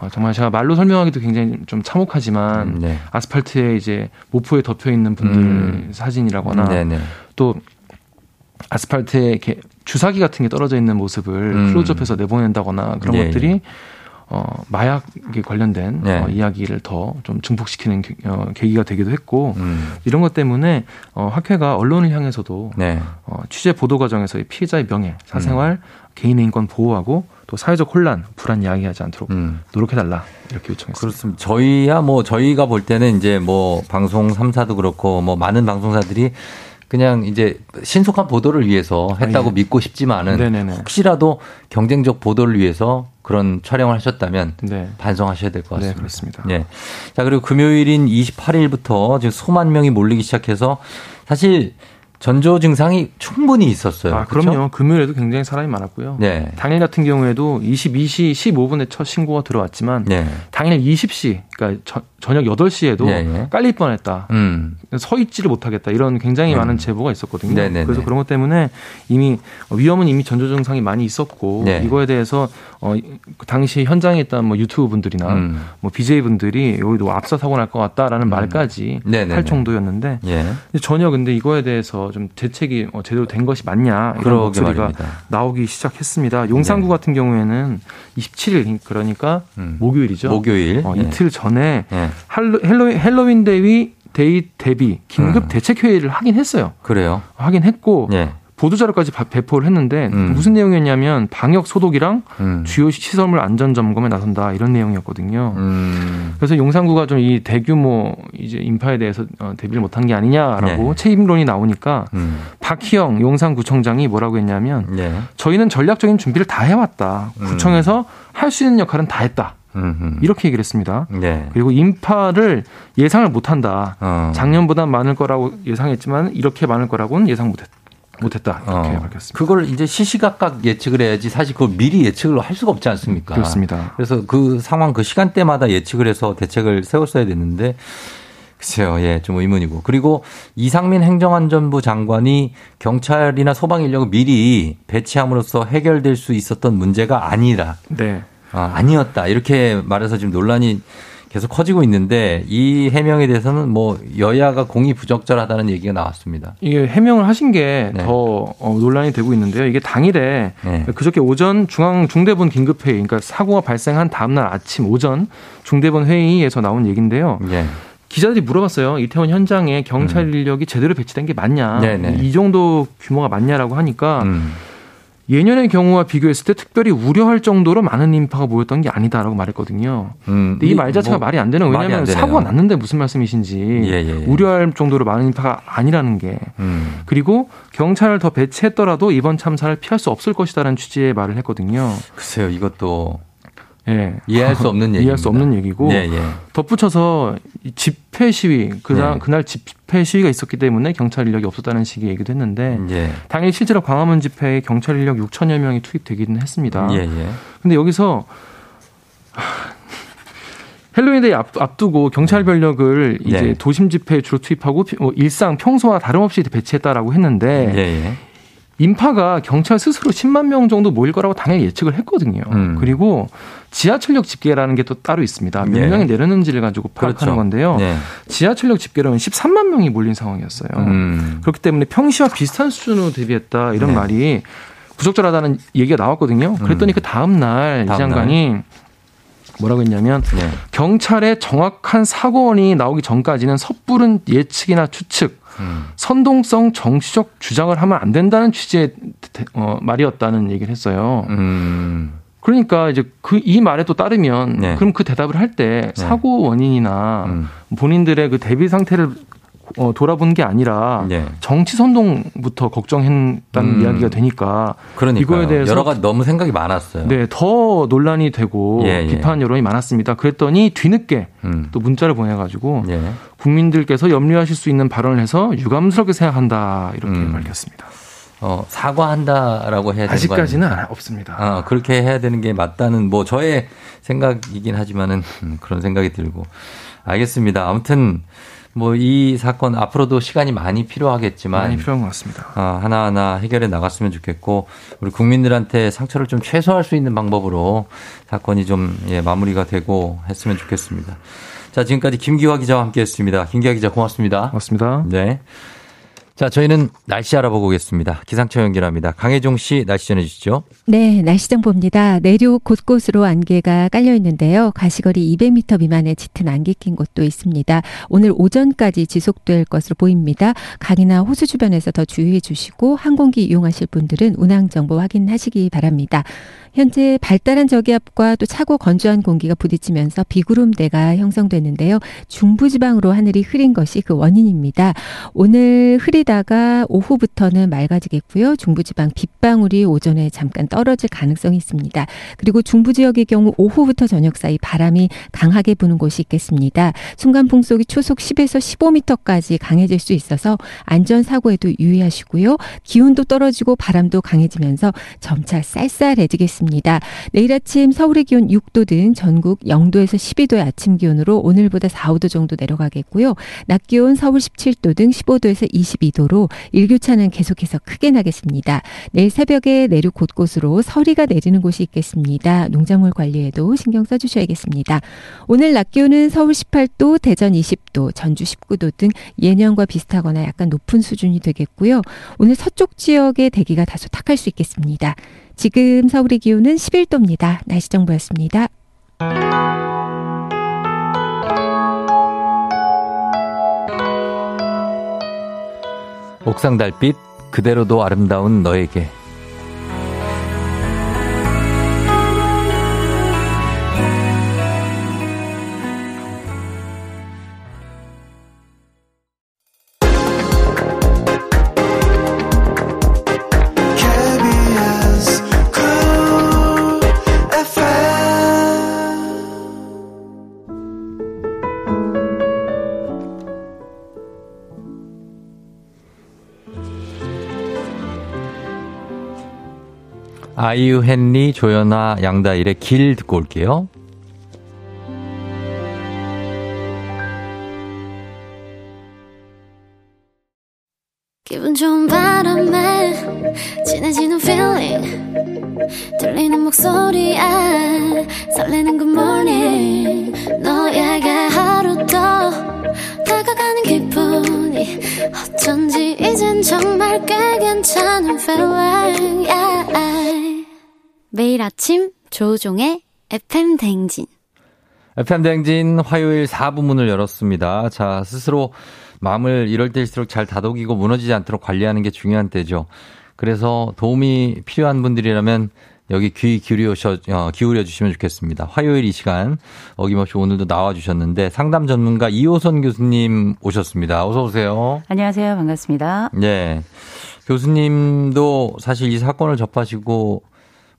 Speaker 2: 음. 어, 정말 제가 말로 설명하기도 굉장히 좀 참혹하지만 음, 네. 아스팔트에 이제 모포에 덮여 있는 분들 음. 사진이라거나 네네. 네. 또 아스팔트에 이렇게 주사기 같은 게 떨어져 있는 모습을 음. 클로즈업해서 내보낸다거나 그런 네, 것들이 네. 어, 마약에 관련된 네. 어, 이야기를 더 좀 증폭시키는 게, 어, 계기가 되기도 했고 음. 이런 것 때문에 어, 학회가 언론을 향해서도 네. 어, 취재 보도 과정에서의 피해자의 명예, 사생활, 음. 개인의 인권 보호하고 또 사회적 혼란, 불안 야기하지 않도록 음. 노력해달라 이렇게 요청했습니다.
Speaker 1: 그렇습니다. 저희야 뭐 저희가 볼 때는 이제 뭐 방송 3사도 그렇고 뭐 많은 방송사들이 그냥 이제 신속한 보도를 위해서 했다고 아, 예. 믿고 싶지만은 네네네. 혹시라도 경쟁적 보도를 위해서 그런 촬영을 하셨다면 네. 반성하셔야 될 것 같습니다. 네,
Speaker 2: 그렇습니다.
Speaker 1: 예. 자, 그리고 금요일인 28일부터 지금 수만 명이 몰리기 시작해서 사실 전조 증상이 충분히 있었어요.
Speaker 2: 아, 그렇죠? 그럼요. 금요일에도 굉장히 사람이 많았고요. 네. 당일 같은 경우에도 22시 15분에 첫 신고가 들어왔지만 네. 당일 20시, 그러니까 저, 저녁 8시에도 네, 네. 깔릴 뻔했다. 음. 서 있지를 못하겠다. 이런 굉장히 음. 많은 제보가 있었거든요. 네네네. 네, 그래서 네. 그런 것 때문에 이미 위험은 이미 전조 증상이 많이 있었고 네. 이거에 대해서 어 그 당시 현장에 있던 뭐 유튜브 분들이나 음. 뭐 BJ 분들이 여기도 앞서 사고 날 것 같다라는 음. 말까지. 할 정도였는데 예. 전혀 근데 이거에 대해서 좀 대책이 어, 제대로 된 것이 맞냐 이런 목소리가 말입니다. 나오기 시작했습니다. 용산구 같은 경우에는 27일 그러니까 음. 목요일이죠.
Speaker 1: 목요일
Speaker 2: 어, 이틀 전에 예. 헬로, 헬로윈 데이 데이 대비 긴급 음. 대책 회의를 하긴 했어요.
Speaker 1: 그래요?
Speaker 2: 하긴 했고 예. 보도 자료까지 배포를 했는데 음. 무슨 내용이었냐면 방역 소독이랑 음. 주요 시설물 안전 점검에 나선다 이런 내용이었거든요. 음. 그래서 용산구가 좀 이 대규모 이제 인파에 대해서 어, 대비를 못한 게 아니냐라고 네. 책임론이 나오니까 음. 박희영 용산구청장이 뭐라고 했냐면 네. 저희는 전략적인 준비를 다 해왔다. 음. 구청에서 할 수 있는 역할은 다 했다. 이렇게 얘기를 했습니다. 네. 그리고 인파를 예상을 못한다. 어. 작년보다 많을 거라고 예상했지만 이렇게 많을 거라고는 예상 못했다. 못했다 이렇게 어, 밝혔습니다.
Speaker 1: 그걸 이제 시시각각 예측을 해야지 사실 그걸 미리 예측을 할 수가 없지 않습니까?
Speaker 2: 그렇습니다.
Speaker 1: 그래서 그 상황 그 시간대마다 예측을 해서 대책을 세웠어야 됐는데 글쎄요, 예, 좀 의문이고. 그리고 이상민 행정안전부 장관이 경찰이나 소방 인력을 미리 배치함으로써 해결될 수 있었던 문제가 아니라. 네. 아, 아니었다. 이렇게 말해서 지금 논란이 계속 커지고 있는데 이 해명에 대해서는 뭐 여야가 공이 부적절하다는 얘기가 나왔습니다.
Speaker 2: 이게 해명을 하신 게더 네. 어, 논란이 되고 있는데요. 이게 당일에 네. 그저께 오전 중앙 중대본 긴급회의, 그러니까 사고가 발생한 다음날 아침 오전 중대본 회의에서 나온 얘기인데요. 네. 기자들이 물어봤어요. 이태원 현장에 경찰 음. 인력이 제대로 배치된 게 맞냐, 네네. 네. 이 정도 규모가 맞냐라고 하니까. 음. 예년의 경우와 비교했을 때 특별히 우려할 정도로 많은 인파가 모였던 게 아니다라고 말했거든요. 음, 근데 이 말 자체가 뭐, 말이 안 되는 왜냐하면 사고가 났는데 무슨 말씀이신지 예, 예, 예. 우려할 정도로 많은 인파가 아니라는 게 음. 그리고 경찰을 더 배치했더라도 이번 참사를 피할 수 없을 것이다라는 취지의 말을 했거든요.
Speaker 1: 글쎄요, 이것도 예. 이해할 수 없는 얘기.
Speaker 2: 이해할 수 없는 얘기고 예, 예. 덧붙여서 집회 시위 그날 네. 그날 집회 시위가 있었기 때문에 경찰 인력이 없었다는 식의 얘기도 했는데 예. 당일 실제로 광화문 집회에 경찰 인력 6천여 명이 투입되기는 했습니다. 예, 예. 근데 여기서 헬로윈데이 앞두고 경찰 이제 네. 도심 집회에 주로 투입하고 뭐 일상 평소와 다름없이 배치했다라고 했는데 예, 예. 인파가 경찰 스스로 10만 명 정도 모일 거라고 당연히 예측을 했거든요. 음. 그리고 지하철역 집계라는 게 또 따로 있습니다. 몇 네. 명이 내렸는지를 가지고 파악하는 그렇죠. 건데요. 네. 지하철역 집계로는 13만 명이 몰린 상황이었어요. 음. 그렇기 때문에 평시와 비슷한 수준으로 대비했다 이런 네. 말이 부적절하다는 얘기가 나왔거든요. 그랬더니 음. 그 다음 날 이 장관이 뭐라고 했냐면 네. 경찰의 정확한 사고원이 나오기 전까지는 섣부른 예측이나 추측 음. 선동성 정치적 주장을 하면 안 된다는 취지의 어, 말이었다는 얘기를 했어요. 음. 그러니까 이제 그 이 말에 또 따르면 네. 그럼 그 대답을 할때 네. 사고 원인이나 음. 본인들의 그 대비 상태를 어, 돌아본 게 아니라 네. 정치 선동부터 걱정했다는 음. 이야기가 되니까
Speaker 1: 그러니까요. 이거에 대해서 여러 가지 너무 생각이 많았어요.
Speaker 2: 네, 더 논란이 되고 예, 예. 비판 여론이 많았습니다. 그랬더니 뒤늦게 음. 또 문자를 보내가지고 예. 국민들께서 염려하실 수 있는 발언을 해서 유감스럽게 생각한다 이렇게 음. 밝혔습니다.
Speaker 1: 어, 사과한다라고 해야 되는
Speaker 2: 아직까지는 없습니다.
Speaker 1: 어, 그렇게 해야 되는 게 맞다는 뭐 저의 생각이긴 하지만은 음, 그런 생각이 들고 알겠습니다. 아무튼 뭐 이 사건 앞으로도 시간이 많이 필요하겠지만
Speaker 2: 많이 필요한 것 같습니다.
Speaker 1: 어, 하나하나 해결해 나갔으면 좋겠고 우리 국민들한테 상처를 좀 최소화할 수 있는 방법으로 사건이 좀 예, 마무리가 되고 했으면 좋겠습니다. 자, 지금까지 김기화 기자와 함께 했습니다. 김기화 기자 고맙습니다.
Speaker 2: 고맙습니다.
Speaker 1: 네. 자, 저희는 날씨 알아보고 오겠습니다. 기상청 연결합니다. 강혜종 씨 날씨 전해주시죠.
Speaker 3: 네, 날씨정 봅니다. 내륙 곳곳으로 안개가 깔려 있는데요. 가시거리 200m 미만의 짙은 안개 낀 곳도 있습니다. 오늘 오전까지 지속될 것으로 보입니다. 강이나 호수 주변에서 더 주의해 주시고 항공기 이용하실 분들은 운항 정보 확인하시기 바랍니다. 현재 발달한 저기압과 또 차고 건조한 공기가 부딪히면서 비구름대가 형성됐는데요. 중부지방으로 하늘이 흐린 것이 그 원인입니다. 오늘 흐리 흐리다가 오후부터는 맑아지겠고요. 중부지방 빗방울이 오전에 잠깐 떨어질 가능성이 있습니다. 그리고 중부 지역의 경우 오후부터 저녁 사이 바람이 강하게 부는 곳이 있겠습니다. 순간 풍속이 초속 10에서 15m까지 강해질 수 있어서 안전 사고에도 유의하시고요. 기온도 떨어지고 바람도 강해지면서 점차 쌀쌀해지겠습니다. 내일 아침 서울의 기온 6도 등 전국 0도에서 12도의 아침 기온으로 오늘보다 4, 5도 정도 내려가겠고요. 낮 기온 서울 17도 등 15도에서 22 도로 일교차는 계속해서 크게 나겠습니다. 내일 새벽에 내륙 곳곳으로 서리가 내리는 곳이 있겠습니다. 농작물 관리에도 신경 써주셔야겠습니다. 오늘 낮 기온은 서울 18도, 대전 20도, 전주 19도 등 예년과 비슷하거나 약간 높은 수준이 되겠고요. 오늘 서쪽 지역의 대기가 다소 탁할 수 있겠습니다. 지금 서울의 기온은 11도입니다. 날씨 정보였습니다.
Speaker 1: 옥상 달빛 그대로도 아름다운 너에게 아이유, 헨리, 조연아, 양다일의 길 듣고 올게요. 기분 좋은 바람에 진해지는 feeling 들리는 목소리에 설레는 good morning 너에게 하루 더 다가가는 기분이 어쩐지 이젠 정말 꽤 괜찮은 feeling yeah. 매일 아침 조종의 FM 댕진. FM 댕진 화요일 4부 문을 열었습니다. 자, 스스로 마음을 이럴 때일수록 잘 다독이고 무너지지 않도록 관리하는 게 중요한 때죠. 그래서 도움이 필요한 분들이라면 여기 귀 기울여, 어, 기울여 주시면 좋겠습니다. 화요일 이 시간 어김없이 오늘도 나와 주셨는데 상담 전문가 이호선 교수님 오셨습니다. 어서 오세요.
Speaker 4: 안녕하세요. 반갑습니다.
Speaker 1: 네. 교수님도 사실 이 사건을 접하시고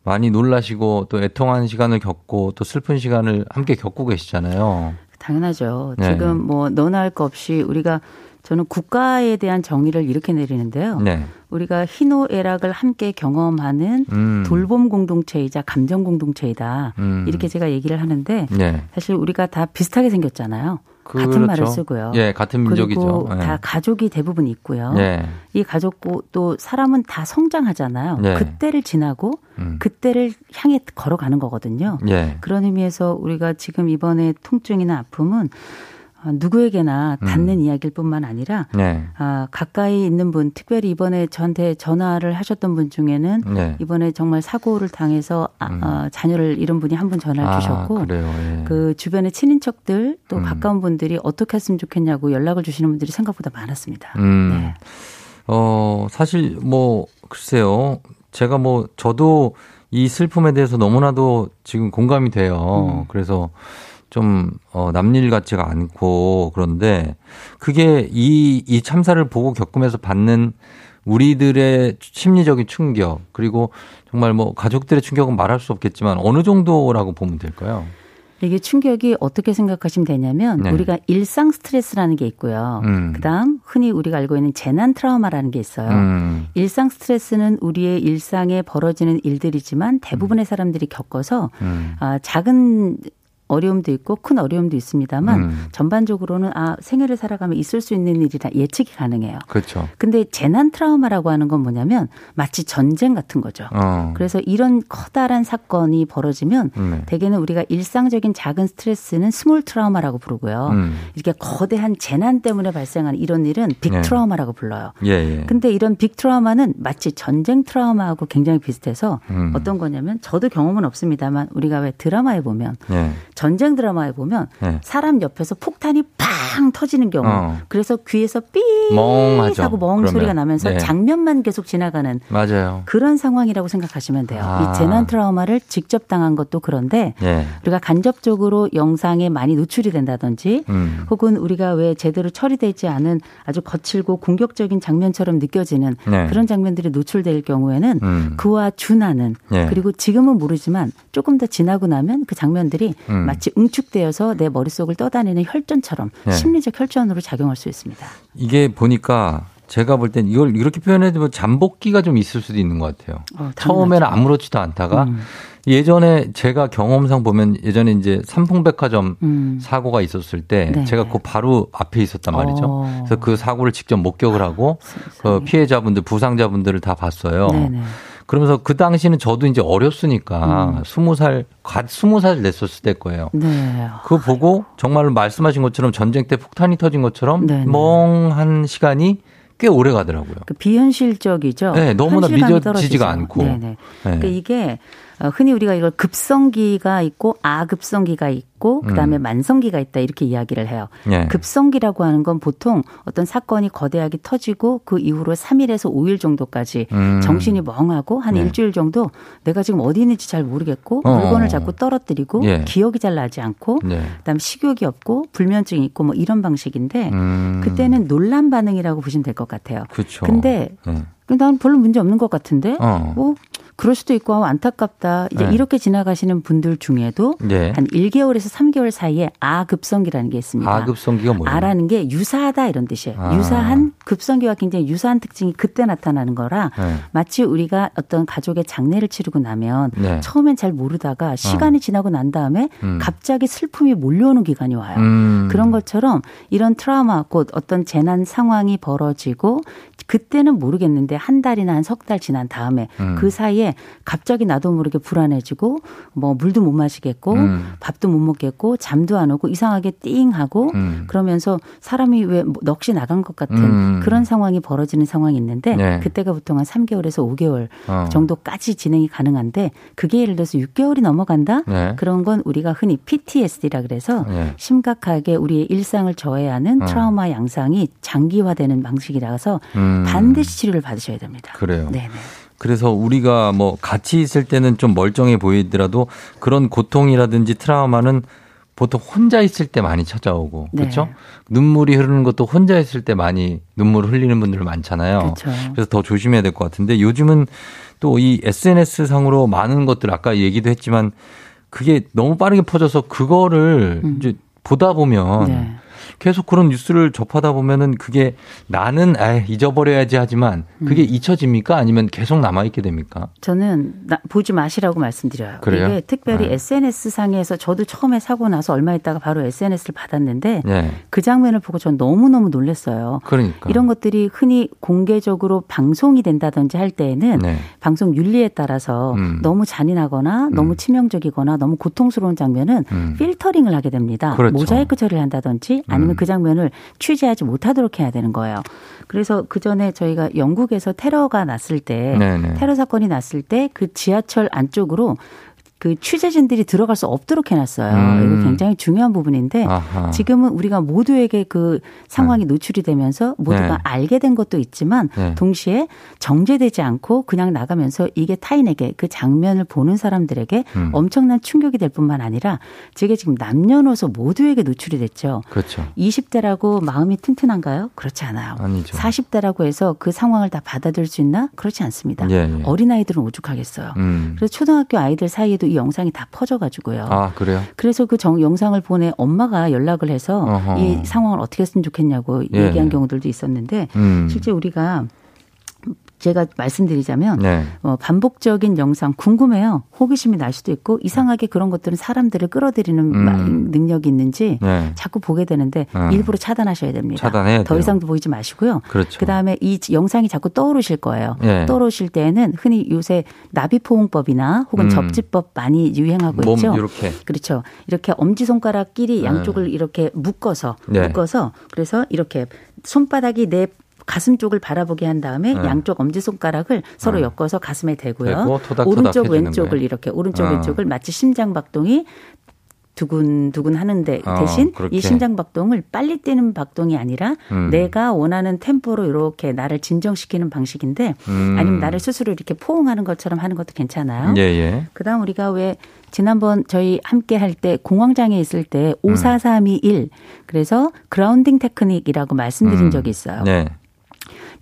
Speaker 1: 많이 놀라시고 또 애통한 시간을 겪고 또 슬픈 시간을 함께 겪고 계시잖아요.
Speaker 4: 당연하죠. 네. 지금 뭐 너나 할거 없이 우리가 저는 국가에 대한 정의를 이렇게 내리는데요. 네. 우리가 희노애락을 함께 경험하는 음. 돌봄 공동체이자 감정 공동체이다. 음. 이렇게 제가 얘기를 하는데 네. 사실 우리가 다 비슷하게 생겼잖아요. 같은 그렇죠. 말을 쓰고요.
Speaker 1: 예, 같은 민족이죠.
Speaker 4: 그리고 예. 다 가족이 대부분 있고요. 예. 이 가족 또 사람은 다 성장하잖아요. 예. 그때를 지나고 음. 그때를 향해 걸어가는 거거든요. 예. 그런 의미에서 우리가 지금 이번에 통증이나 아픔은 어, 누구에게나 닿는 음. 이야기일 뿐만 아니라 네. 아, 가까이 있는 분, 특별히 이번에 저한테 전화를 하셨던 분 중에는 네. 이번에 정말 사고를 당해서 아, 음. 아, 자녀를 잃은 분이 한 분 전화를 아, 주셨고 예. 그 주변의 친인척들 또 음. 가까운 분들이 어떻게 했으면 좋겠냐고 연락을 주시는 분들이 생각보다 많았습니다. 음. 네.
Speaker 1: 어, 사실 뭐 글쎄요. 제가 뭐 저도 이 슬픔에 대해서 너무나도 지금 공감이 돼요. 음. 그래서 좀, 어, 남일 같지가 않고 그런데 그게 이, 이 참사를 보고 겪으면서 받는 우리들의 심리적인 충격 그리고 정말 뭐 가족들의 충격은 말할 수 없겠지만 어느 정도라고 보면 될까요?
Speaker 4: 이게 충격이 어떻게 생각하시면 되냐면 네. 우리가 일상 스트레스라는 게 있고요. 음. 그다음 흔히 우리가 알고 있는 재난 트라우마라는 게 있어요. 음. 일상 스트레스는 우리의 일상에 벌어지는 일들이지만 대부분의 음. 사람들이 겪어서 음. 아, 작은 어려움도 있고 큰 어려움도 있습니다만 음. 전반적으로는 아 생애를 살아가면 있을 수 있는 일이라 예측이 가능해요.
Speaker 1: 그렇죠.
Speaker 4: 근데 재난 트라우마라고 하는 건 뭐냐면 마치 전쟁 같은 거죠. 어. 그래서 이런 커다란 사건이 벌어지면 음. 대개는 우리가 일상적인 작은 스트레스는 small 트라우마라고 부르고요. 음. 이렇게 거대한 재난 때문에 발생하는 이런 일은 big 예. 트라우마라고 불러요. 예, 예. 근데 이런 big 트라우마는 마치 전쟁 트라우마하고 굉장히 비슷해서 음. 어떤 거냐면 저도 경험은 없습니다만 우리가 왜 드라마에 보면 예. 전쟁 드라마에 보면 네. 사람 옆에서 폭탄이 팡 터지는 경우 어. 그래서 귀에서 삐 하고 멍 소리가 나면서 네. 장면만 계속 지나가는
Speaker 1: 맞아요.
Speaker 4: 그런 상황이라고 생각하시면 돼요. 아. 이 재난 트라우마를 직접 당한 것도 그런데 네. 우리가 간접적으로 영상에 많이 노출이 된다든지 음. 혹은 우리가 왜 제대로 처리되지 않은 아주 거칠고 공격적인 장면처럼 느껴지는 네. 그런 장면들이 노출될 경우에는 음. 그와 준하는 네. 그리고 지금은 모르지만 조금 더 지나고 나면 그 장면들이 음. 마치 응축되어서 내 머릿속을 떠다니는 혈전처럼 네. 심리적 혈전으로 작용할 수 있습니다.
Speaker 1: 이게 보니까 제가 볼 땐 이걸 이렇게 표현해도 잠복기가 좀 있을 수도 있는 것 같아요. 어, 처음에는 아무렇지도 않다가 음. 예전에 제가 경험상 보면 예전에 이제 삼풍백화점 음. 사고가 있었을 때 네. 제가 그 바로 앞에 있었단 말이죠. 어. 그래서 그 사고를 직접 목격을 하고 아, 그 피해자분들, 부상자분들을 다 봤어요. 네네. 그러면서 그 당시는 저도 이제 어렸으니까 스무 음. 살, 갓 스무 살 냈었을 때 거예요. 네. 그거 보고 정말로 말씀하신 것처럼 전쟁 때 폭탄이 터진 것처럼 네네. 멍한 시간이 꽤 오래 가더라고요.
Speaker 4: 그 비현실적이죠.
Speaker 1: 네, 너무나 믿어지지가 않고. 네네. 네.
Speaker 4: 그러니까 이게 어, 흔히 우리가 이걸 급성기가 있고 아급성기가 있고 그다음에 음. 만성기가 있다 이렇게 이야기를 해요. 예. 급성기라고 하는 건 보통 어떤 사건이 거대하게 터지고 그 이후로 3일에서 5일 정도까지 음. 정신이 멍하고 한 네. 일주일 정도 내가 지금 어디 있는지 잘 모르겠고 어. 물건을 자꾸 떨어뜨리고 예. 기억이 잘 나지 않고 네. 그다음에 식욕이 없고 불면증이 있고 뭐 이런 방식인데 음. 그때는 논란 반응이라고 보시면 될 것 같아요.
Speaker 1: 그렇죠.
Speaker 4: 근데 네. 난 별로 문제 없는 것 같은데 어. 뭐 그럴 수도 있고 안타깝다. 이제 네. 이렇게 지나가시는 분들 중에도 네. 한 1개월에서 3개월 사이에 아급성기라는 게 있습니다.
Speaker 1: 아급성기가 뭐예요?
Speaker 4: 아라는 게 유사하다 이런 뜻이에요. 아. 유사한 급성기와 굉장히 유사한 특징이 그때 나타나는 거라 네. 마치 우리가 어떤 가족의 장례를 치르고 나면 네. 처음엔 잘 모르다가 시간이 어. 지나고 난 다음에 음. 갑자기 슬픔이 몰려오는 기간이 와요. 음. 그런 것처럼 이런 트라우마 곧 어떤 재난 상황이 벌어지고 그때는 모르겠는데 한 달이나 한 석 달 지난 다음에 음. 그 사이에 갑자기 나도 모르게 불안해지고 뭐 물도 못 마시겠고 음. 밥도 못 먹겠고 잠도 안 오고 이상하게 띵하고 음. 그러면서 사람이 왜 넋이 나간 것 같은 음. 그런 상황이 벌어지는 상황이 있는데 네. 그때가 보통 한 3개월에서 5개월 어. 정도까지 진행이 가능한데 그게 예를 들어서 6개월이 넘어간다 네. 그런 건 우리가 흔히 PTSD라 그래서 네. 심각하게 우리의 일상을 저해하는 어. 트라우마 양상이 장기화되는 방식이라서 음. 반드시 치료를 받으셔야 됩니다.
Speaker 1: 그래요. 네네. 그래서 우리가 뭐 같이 있을 때는 좀 멀쩡해 보이더라도 그런 고통이라든지 트라우마는 보통 혼자 있을 때 많이 찾아오고 네. 그렇죠? 눈물이 흐르는 것도 혼자 있을 때 많이 눈물을 흘리는 분들 많잖아요. 그렇죠. 그래서 더 조심해야 될 것 같은데 요즘은 또 이 SNS 상으로 많은 것들 아까 얘기도 했지만 그게 너무 빠르게 퍼져서 그거를 음. 이제 보다 보면 네. 계속 그런 뉴스를 접하다 보면은 그게 나는 아 잊어버려야지 하지만 그게 음. 잊혀집니까? 아니면 계속 남아있게 됩니까?
Speaker 4: 저는 나, 보지 마시라고 말씀드려요. 그래요? 이게 특별히 네. SNS 상에서 저도 처음에 사고 나서 얼마 있다가 바로 SNS를 받았는데 네. 그 장면을 보고 전 너무너무 놀랐어요.
Speaker 1: 그러니까.
Speaker 4: 이런 것들이 흔히 공개적으로 방송이 된다든지 할 때에는 네. 방송 윤리에 따라서 음. 너무 잔인하거나 음. 너무 치명적이거나 너무 고통스러운 장면은 음. 필터링을 하게 됩니다. 그렇죠. 모자이크 처리를 한다든지 아니면 음. 그 장면을 취재하지 못하도록 해야 되는 거예요. 그래서 그 전에 저희가 영국에서 테러가 났을 때 네네. 테러 사건이 났을 때 그 지하철 안쪽으로 그 취재진들이 들어갈 수 없도록 해놨어요. 음. 이거 굉장히 중요한 부분인데 아하. 지금은 우리가 모두에게 그 상황이 네. 노출이 되면서 모두가 네. 알게 된 것도 있지만 네. 동시에 정제되지 않고 그냥 나가면서 이게 타인에게 그 장면을 보는 사람들에게 음. 엄청난 충격이 될 뿐만 아니라 저게 지금 남녀노소 모두에게 노출이 됐죠.
Speaker 1: 그렇죠.
Speaker 4: 20대라고 마음이 튼튼한가요? 그렇지 않아요.
Speaker 1: 아니죠.
Speaker 4: 40대라고 해서 그 상황을 다 받아들일 수 있나? 그렇지 않습니다. 예, 예. 어린아이들은 오죽하겠어요. 음. 그래서 초등학교 아이들 사이에도 이 영상이 다 퍼져가지고요.
Speaker 1: 아 그래요?
Speaker 4: 그래서 그 정, 영상을 보내 엄마가 연락을 해서 어허. 이 상황을 어떻게 했으면 좋겠냐고 예. 얘기한 경우들도 있었는데 음. 실제 우리가 제가 말씀드리자면 네. 어, 반복적인 영상 궁금해요. 호기심이 날 수도 있고 이상하게 그런 것들은 사람들을 끌어들이는 음. 능력이 있는지 네. 자꾸 보게 되는데 음. 일부러 차단하셔야 됩니다.
Speaker 1: 차단해야
Speaker 4: 더 이상도 보이지 마시고요.
Speaker 1: 그렇죠.
Speaker 4: 그다음에 이 영상이 자꾸 떠오르실 거예요. 네. 떠오르실 때에는 흔히 요새 나비포옹법이나 혹은 음. 접지법 많이 유행하고 있죠.
Speaker 1: 이렇게.
Speaker 4: 그렇죠. 이렇게 엄지 손가락끼리 네. 양쪽을 이렇게 묶어서 네. 묶어서 그래서 이렇게 손바닥이 내 가슴 쪽을 바라보게 한 다음에 네. 양쪽 엄지 손가락을 서로 네. 엮어서 가슴에 대고요.
Speaker 1: 토닥토닥
Speaker 4: 오른쪽 왼쪽을 거예요. 이렇게 오른쪽 어. 왼쪽을 마치 심장 박동이 두근두근 하는데 어, 대신 어, 이 심장 박동을 빨리 뛰는 박동이 아니라 음. 내가 원하는 템포로 이렇게 나를 진정시키는 방식인데 음. 아니면 나를 스스로 이렇게 포옹하는 것처럼 하는 것도 괜찮아요. 예, 예. 그다음 우리가 왜 지난번 저희 함께 할 때 공황장애 있을 때 54321 그래서 그라운딩 테크닉이라고 말씀드린 음. 적이 있어요. 네.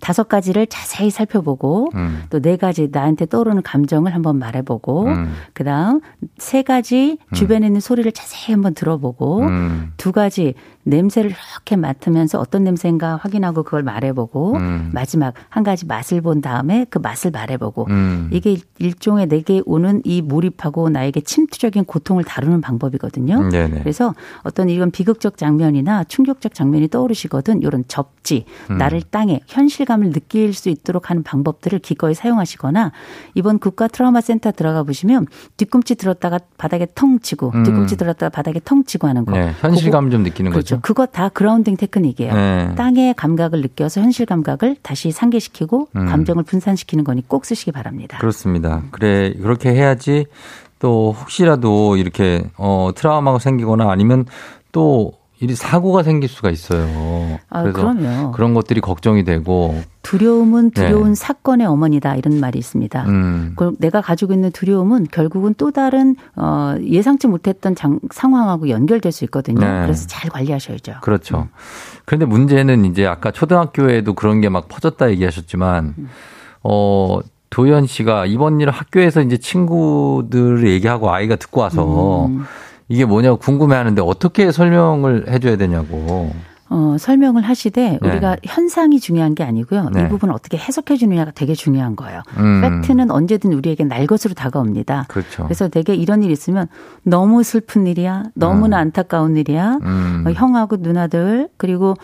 Speaker 4: 다섯 가지를 자세히 살펴보고 음. 또네 가지 나한테 떠오르는 감정을 한번 말해보고 음. 그다음 세 가지 음. 주변에 있는 소리를 자세히 한번 들어보고 음. 두 가지 냄새를 이렇게 맡으면서 어떤 냄새인가 확인하고 그걸 말해보고 음. 마지막 한 가지 맛을 본 다음에 그 맛을 말해보고 음. 이게 일종의 내게 오는 이 몰입하고 나에게 침투적인 고통을 다루는 방법이거든요. 음, 그래서 어떤 이런 비극적 장면이나 충격적 장면이 떠오르시거든 이런 접지 음. 나를 땅에 현실 감을 느낄 수 있도록 하는 방법들을 기꺼이 사용하시거나 이번 국가 트라우마 센터 들어가 보시면 뒤꿈치 들었다가 바닥에 텅 치고 음. 뒤꿈치 들었다가 바닥에 텅 치고 하는 거. 네,
Speaker 1: 현실감 좀 느끼는
Speaker 4: 그렇죠.
Speaker 1: 거죠.
Speaker 4: 그거 다 grounding technique이에요. 네. 땅의 감각을 느껴서 현실 감각을 다시 상기시키고 음. 감정을 분산시키는 거니 꼭 쓰시기 바랍니다.
Speaker 1: 그렇습니다. 그래 그렇게 해야지 또 혹시라도 이렇게 어 트라우마가 생기거나 아니면 또 이 사고가 생길 수가 있어요. 아, 그래서 그럼요. 그런 것들이 걱정이 되고
Speaker 4: 두려움은 네. 두려운 네. 사건의 어머니다 이런 말이 있습니다. 음. 내가 가지고 있는 두려움은 결국은 또 다른 어, 예상치 못했던 장, 상황하고 연결될 수 있거든요. 네. 그래서 잘 관리하셔야죠.
Speaker 1: 그렇죠. 음. 그런데 문제는 이제 아까 초등학교에도 그런 게 막 퍼졌다 얘기하셨지만 음. 어 도현 씨가 이번 일 학교에서 이제 친구들 얘기하고 아이가 듣고 와서 음. 이게 뭐냐고 궁금해하는데 어떻게 설명을 해줘야 되냐고.
Speaker 4: 어, 설명을 하시되 네. 우리가 현상이 중요한 게 아니고요. 네. 이 부분을 어떻게 해석해 주느냐가 되게 중요한 거예요. 음. 팩트는 언제든 우리에게 날 것으로 다가옵니다. 그렇죠. 그래서 되게 이런 일이 있으면 너무 슬픈 일이야. 너무나 음. 안타까운 일이야. 음. 어, 형하고 누나들 그리고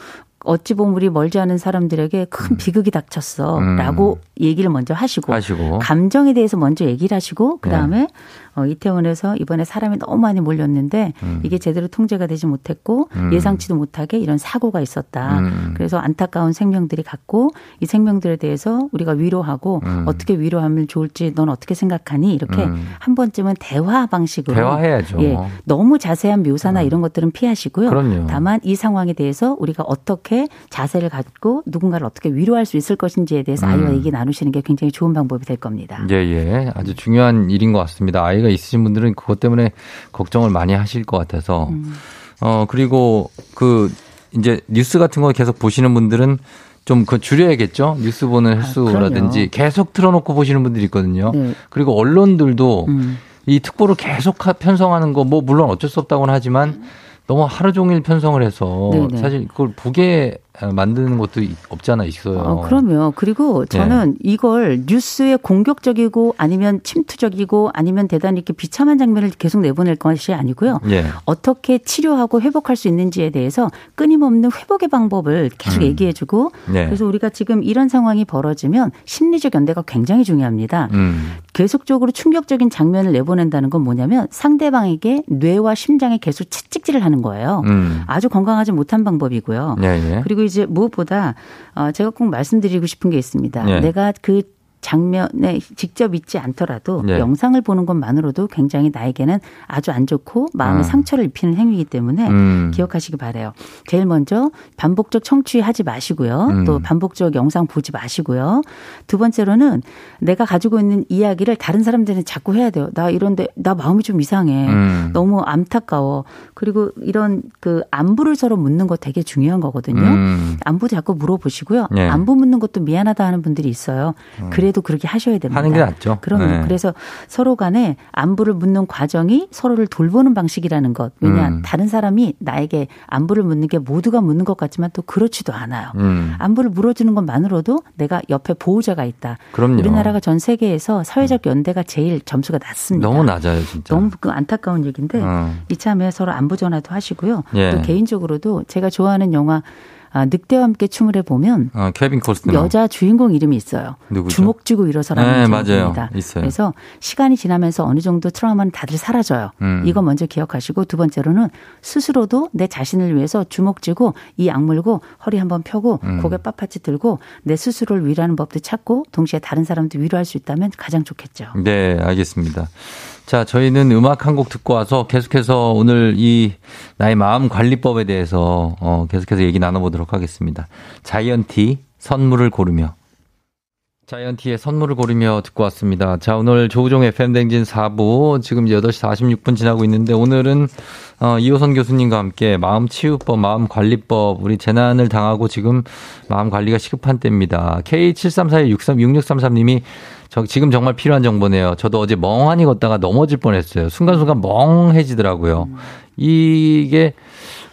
Speaker 4: 어찌 보면 우리 멀지 않은 사람들에게 큰 음. 비극이 닥쳤어 라고 음. 얘기를 먼저 하시고, 하시고, 감정에 대해서 먼저 얘기를 하시고 그 다음에 네. 어, 이태원에서 이번에 사람이 너무 많이 몰렸는데 음. 이게 제대로 통제가 되지 못했고 음. 예상치도 못하게 이런 사고가 있었다. 음. 그래서 안타까운 생명들이 갔고 이 생명들에 대해서 우리가 위로하고 음. 어떻게 위로하면 좋을지 넌 어떻게 생각하니 이렇게 음. 한 번쯤은 대화 방식으로
Speaker 1: 대화해야죠. 예,
Speaker 4: 너무 자세한 묘사나 음. 이런 것들은 피하시고요. 그럼요. 다만 이 상황에 대해서 우리가 어떻게 자세를 갖고 누군가를 어떻게 위로할 수 있을 것인지에 대해서 아이와 얘기 나 누시는 게 굉장히 좋은 방법이 될 겁니다.
Speaker 1: 예, 예. 아주 중요한 일인 것 같습니다. 아이가 있으신 분들은 그것 때문에 걱정을 많이 하실 것 같아서. 음. 어, 그리고 그 이제 뉴스 같은 거 계속 보시는 분들은 좀그 줄여야겠죠. 뉴스 보는 아, 횟수라든지 아, 계속 틀어놓고 보시는 분들이 있거든요. 네. 그리고 언론들도 음. 이 특보를 계속 편성하는 거 뭐 물론 어쩔 수 없다고는 하지만 너무 하루 종일 편성을 해서 네네. 사실 그걸 보게 만드는 것도 없잖아 있어요. 어,
Speaker 4: 그럼요. 그리고 저는 네. 이걸 뉴스에 공격적이고 아니면 침투적이고 아니면 대단히 이렇게 비참한 장면을 계속 내보낼 것이 아니고요. 네. 어떻게 치료하고 회복할 수 있는지에 대해서 끊임없는 회복의 방법을 계속 음. 얘기해주고 네. 그래서 우리가 지금 이런 상황이 벌어지면 심리적 연대가 굉장히 중요합니다. 음. 계속적으로 충격적인 장면을 내보낸다는 건 뭐냐면 상대방에게 뇌와 심장에 계속 채찍질을 하는 거예요. 음. 아주 건강하지 못한 방법이고요. 네, 네. 그리고 이제 무엇보다 어 제가 꼭 말씀드리고 싶은 게 있습니다. 네. 내가 그 장면에 직접 있지 않더라도 네. 영상을 보는 것만으로도 굉장히 나에게는 아주 안 좋고 마음에 음. 상처를 입히는 행위이기 때문에 음. 기억하시기 바래요. 제일 먼저 반복적 청취하지 마시고요. 음. 또 반복적 영상 보지 마시고요. 두 번째로는 내가 가지고 있는 이야기를 다른 사람들한테 자꾸 해야 돼요. 나 이런데 나 마음이 좀 이상해. 음. 너무 안타까워. 그리고 이런 그 안부를 서로 묻는 거 되게 중요한 거거든요. 음. 안부 자꾸 물어보시고요. 네. 안부 묻는 것도 미안하다 하는 분들이 있어요. 음. 그래 그래도 그렇게 하셔야 됩니다.
Speaker 1: 하는 게 낫죠.
Speaker 4: 그럼요. 네. 그래서 서로 간에 안부를 묻는 과정이 서로를 돌보는 방식이라는 것. 왜냐 음. 다른 사람이 나에게 안부를 묻는 게 모두가 묻는 것 같지만 또 그렇지도 않아요. 음. 안부를 물어주는 것만으로도 내가 옆에 보호자가 있다. 그럼요. 우리나라가 전 세계에서 사회적 연대가 제일 점수가 낮습니다.
Speaker 1: 너무 낮아요, 진짜.
Speaker 4: 너무 그 안타까운 얘기인데 어. 이참에 서로 안부 전화도 하시고요. 예. 또 개인적으로도 제가 좋아하는 영화 아, 늑대와 함께 춤을 해보면
Speaker 1: 아, 케빈 코스너
Speaker 4: 여자 주인공 이름이 있어요.
Speaker 1: 누구죠?
Speaker 4: 주먹 쥐고 일어서라는
Speaker 1: 네, 제목입니다. 있어요.
Speaker 4: 그래서 시간이 지나면서 어느 정도 트라우마는 다들 사라져요. 음. 이거 먼저 기억하시고 두 번째로는 스스로도 내 자신을 위해서 주먹 쥐고 이 악물고 허리 한번 펴고 음. 고개 빳빳이 들고 내 스스로를 위로하는 법도 찾고 동시에 다른 사람도 위로할 수 있다면 가장 좋겠죠.
Speaker 1: 네, 알겠습니다. 자, 저희는 음악 한 곡 듣고 와서 계속해서 오늘 이 나의 마음 관리법에 대해서 어, 계속해서 얘기 나눠보도록 하겠습니다. 자이언티 선물을 고르며 자이언티의 선물을 고르며 듣고 왔습니다. 자, 오늘 조우종 FM댕진 4부, 지금 8시 46분 지나고 있는데, 오늘은, 어, 이호선 교수님과 함께 마음 치유법, 마음 관리법, 우리 재난을 당하고 지금 마음 관리가 시급한 때입니다. K7342-6633님이 저 지금 정말 필요한 정보네요. 저도 어제 멍하니 걷다가 넘어질 뻔했어요. 순간순간 멍해지더라고요. 음. 이게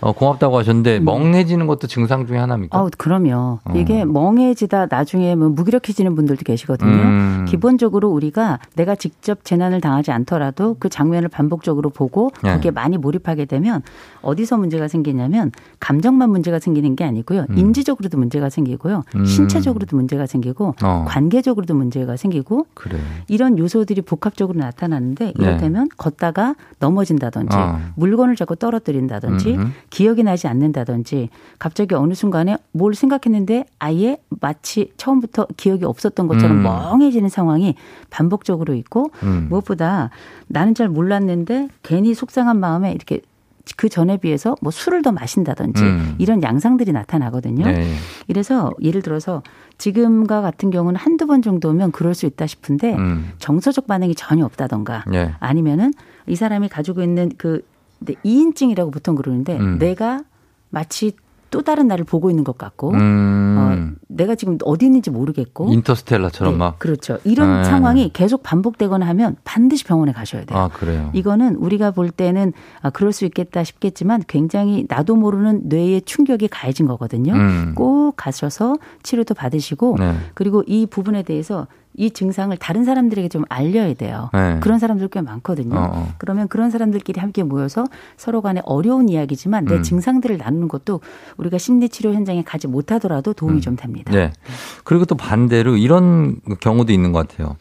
Speaker 1: 어, 고맙다고 하셨는데 음. 멍해지는 것도 증상 중에 하나입니까?
Speaker 4: 어, 그럼요. 어. 이게 멍해지다 나중에 뭐 무기력해지는 분들도 계시거든요. 음. 기본적으로 우리가 내가 직접 재난을 당하지 않더라도 그 장면을 반복적으로 보고 네. 거기에 많이 몰입하게 되면 어디서 문제가 생기냐면 감정만 문제가 생기는 게 아니고요. 음. 인지적으로도 문제가 생기고요. 음. 신체적으로도 문제가 생기고 어. 관계적으로도 문제가 생기고 그래. 이런 요소들이 복합적으로 나타나는데 이를테면 네. 걷다가 넘어진다든지 어. 물건을 자꾸 떨어뜨린다든지 음흠. 기억이 나지 않는다든지 갑자기 어느 순간에 뭘 생각했는데 아예 마치 처음부터 기억이 없었던 것처럼 음. 멍해지는 상황이 반복적으로 있고 음. 무엇보다 나는 잘 몰랐는데 괜히 속상한 마음에 이렇게 그 전에 비해서 뭐 술을 더 마신다든지 음. 이런 양상들이 나타나거든요. 네. 이래서 예를 들어서 지금과 같은 경우는 한두 번 정도면 그럴 수 있다 싶은데 음. 정서적 반응이 전혀 없다던가 네. 아니면은 이 사람이 가지고 있는 그 이인증이라고 보통 그러는데 음. 내가 마치 또 다른 나를 보고 있는 것 같고 음. 어, 내가 지금 어디 있는지 모르겠고
Speaker 1: 인터스텔라처럼 네, 막
Speaker 4: 그렇죠 이런 네. 상황이 계속 반복되거나 하면 반드시 병원에 가셔야 돼요.
Speaker 1: 아 그래요.
Speaker 4: 이거는 우리가 볼 때는 아, 그럴 수 있겠다 싶겠지만 굉장히 나도 모르는 뇌의 충격이 가해진 거거든요. 음. 꼭 가셔서 치료도 받으시고 네. 그리고 이 부분에 대해서 이 증상을 다른 사람들에게 좀 알려야 돼요. 네. 그런 사람들 꽤 많거든요. 어, 어. 그러면 그런 사람들끼리 함께 모여서 서로 간에 어려운 이야기지만 내 음. 증상들을 나누는 것도 우리가 심리치료 현장에 가지 못하더라도 도움이 음. 좀 됩니다.
Speaker 1: 네. 그리고 또 반대로 이런 경우도 있는 것 같아요.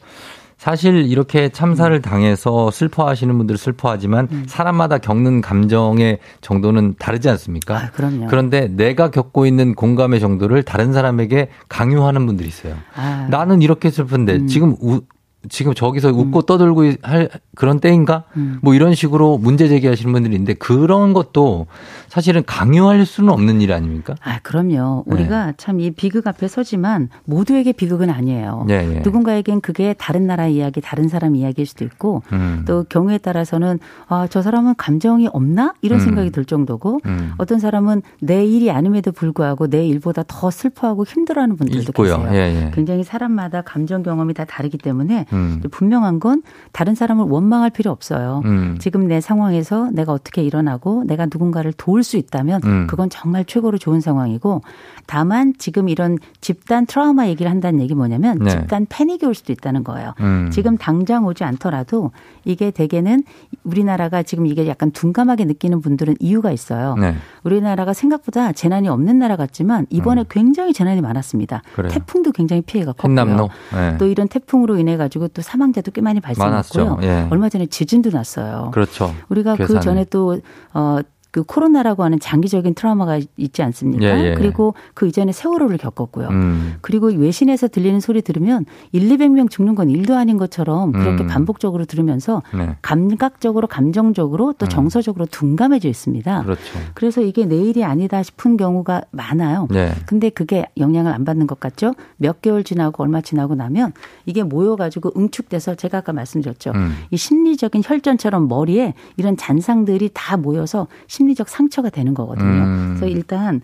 Speaker 1: 사실 이렇게 참사를 음. 당해서 슬퍼하시는 분들은 슬퍼하지만 음. 사람마다 겪는 감정의 정도는 다르지 않습니까?
Speaker 4: 아, 그럼요.
Speaker 1: 그런데 내가 겪고 있는 공감의 정도를 다른 사람에게 강요하는 분들이 있어요. 아. 나는 이렇게 슬픈데 음. 지금 우, 지금 저기서 웃고 음. 떠들고 할 그런 때인가? 음. 뭐 이런 식으로 문제 제기하시는 분들이 있는데 그런 것도 사실은 강요할 수는 없는 일 아닙니까?
Speaker 4: 아, 그럼요. 우리가 네. 참이 비극 앞에 서지만 모두에게 비극은 아니에요. 네, 네. 누군가에겐 그게 다른 나라 이야기, 다른 사람 이야기일 수도 있고 음. 또 경우에 따라서는 아, 저 사람은 감정이 없나? 이런 음. 생각이 들 정도고 음. 어떤 사람은 내 일이 아님에도 불구하고 내 일보다 더 슬퍼하고 힘들어하는 분들도 있고요. 계세요. 예, 예. 굉장히 사람마다 감정 경험이 다 다르기 때문에 음. 분명한 건 다른 사람을 원망할 필요 없어요. 음. 지금 내 상황에서 내가 어떻게 일어나고 내가 누군가를 도울 볼수 있다면 음. 그건 정말 최고로 좋은 상황이고 다만 지금 이런 집단 트라우마 얘기를 한다는 얘기 뭐냐면 네. 집단 패닉이 올 수도 있다는 거예요. 음. 지금 당장 오지 않더라도 이게 대개는 우리나라가 지금 이게 약간 둔감하게 느끼는 분들은 이유가 있어요. 네. 우리나라가 생각보다 재난이 없는 나라 같지만 이번에 음. 굉장히 재난이 많았습니다. 그래요. 태풍도 굉장히 피해가 컸고요. 네. 또 이런 태풍으로 인해 가지고 또 사망자도 꽤 많이 발생했고요. 예. 얼마 전에 지진도 났어요.
Speaker 1: 그렇죠.
Speaker 4: 우리가 그 괴산에. 그 전에 또 어, 그 코로나라고 하는 장기적인 트라우마가 있지 않습니까? 예, 예. 그리고 그 이전에 세월호를 겪었고요. 음. 그리고 외신에서 들리는 소리 들으면 1, 200명 죽는 건 일도 아닌 것처럼 그렇게 음. 반복적으로 들으면서 네. 감각적으로 감정적으로 또 음. 정서적으로 둔감해져 있습니다. 그렇죠. 그래서 이게 내일이 아니다 싶은 경우가 많아요. 네. 근데 그게 영향을 안 받는 것 같죠? 몇 개월 지나고 얼마 지나고 나면 이게 모여가지고 응축돼서 제가 아까 말씀드렸죠. 음. 이 심리적인 혈전처럼 머리에 이런 잔상들이 다 모여서 심리적 상처가 되는 거거든요. 음. 그래서 일단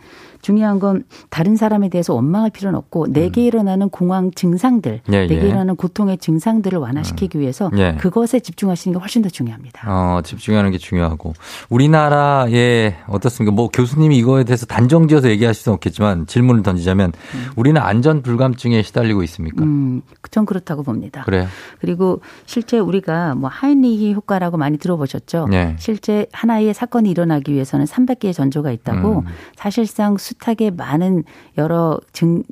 Speaker 4: 중요한 건 다른 사람에 대해서 원망할 필요는 없고 내게 음. 일어나는 공황 증상들, 예, 내게 예. 일어나는 고통의 증상들을 완화시키기 음. 위해서 예. 그것에 집중하시는 게 훨씬 더 중요합니다.
Speaker 1: 어, 집중하는 게 중요하고 우리나라에 어떻습니까? 뭐 교수님이 이거에 대해서 단정지어서 얘기하실 수는 없겠지만 질문을 던지자면 음. 우리는 안전 불감증에 시달리고 있습니까? 음,
Speaker 4: 전 그렇다고 봅니다.
Speaker 1: 그래요.
Speaker 4: 그리고 실제 우리가 뭐 하이니히 효과라고 많이 들어보셨죠? 네. 실제 하나의 사건이 일어나기 위해서는 300개의 전조가 있다고 음. 사실상 숱하게 많은 여러 증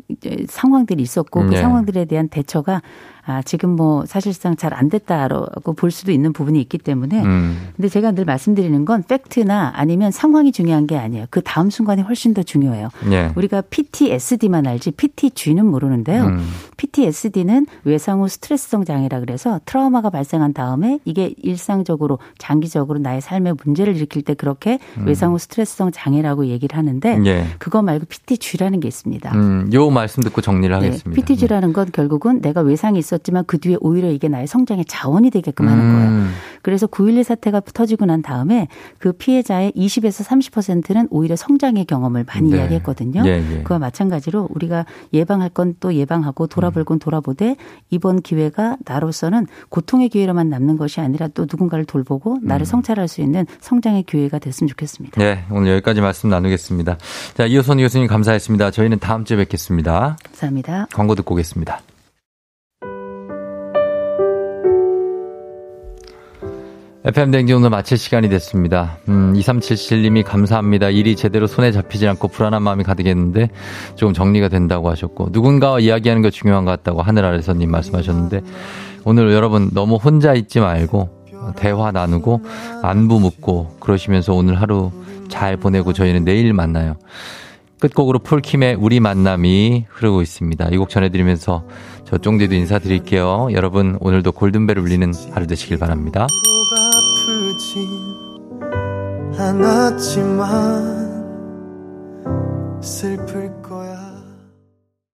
Speaker 4: 상황들이 있었고 그 네. 상황들에 대한 대처가 아, 지금 뭐 사실상 잘 안 됐다라고 볼 수도 있는 부분이 있기 때문에 음. 근데 제가 늘 말씀드리는 건 팩트나 아니면 상황이 중요한 게 아니에요. 그 다음 순간이 훨씬 더 중요해요. 네. 우리가 PTSD만 알지 PTG는 모르는데요. 음. PTSD는 외상 후 스트레스성 장애라 그래서 트라우마가 발생한 다음에 이게 일상적으로 장기적으로 나의 삶에 문제를 일으킬 때 그렇게 음. 외상 후 스트레스성 장애라고 얘기를 하는데 네. 그거 말고 PTG라는 게 있습니다.
Speaker 1: 음, 요 말씀 듣고 정리를 네. 하겠습니다.
Speaker 4: PTG라는 건 결국은 내가 외상이 있어 있었지만 그 뒤에 오히려 이게 나의 성장의 자원이 되게끔 하는 거예요. 음. 그래서 9.11 사태가 터지고 난 다음에 그 피해자의 20에서 30%는 오히려 성장의 경험을 많이 네. 이야기했거든요. 예, 예. 그와 마찬가지로 우리가 예방할 건 또 예방하고 돌아볼 건 돌아보되 이번 기회가 나로서는 고통의 기회로만 남는 것이 아니라 또 누군가를 돌보고 나를 음. 성찰할 수 있는 성장의 기회가 됐으면 좋겠습니다.
Speaker 1: 네, 오늘 여기까지 말씀 나누겠습니다. 자, 이호선 교수님 감사했습니다. 저희는 다음 주에 뵙겠습니다.
Speaker 4: 감사합니다.
Speaker 1: 광고 듣고 오겠습니다. FM 댕지 오늘 마칠 시간이 됐습니다. 음, 2377님이 감사합니다. 일이 제대로 손에 잡히지 않고 불안한 마음이 가득했는데 조금 정리가 된다고 하셨고 누군가와 이야기하는 게 중요한 것 같다고 하늘 아래서님 말씀하셨는데 오늘 여러분 너무 혼자 있지 말고 대화 나누고 안부 묻고 그러시면서 오늘 하루 잘 보내고 저희는 내일 만나요. 끝곡으로 폴킴의 우리 만남이 흐르고 있습니다. 이 곡 전해드리면서 저 쫑디도 인사드릴게요. 여러분 오늘도 골든벨 울리는 하루 되시길 바랍니다. 슬플.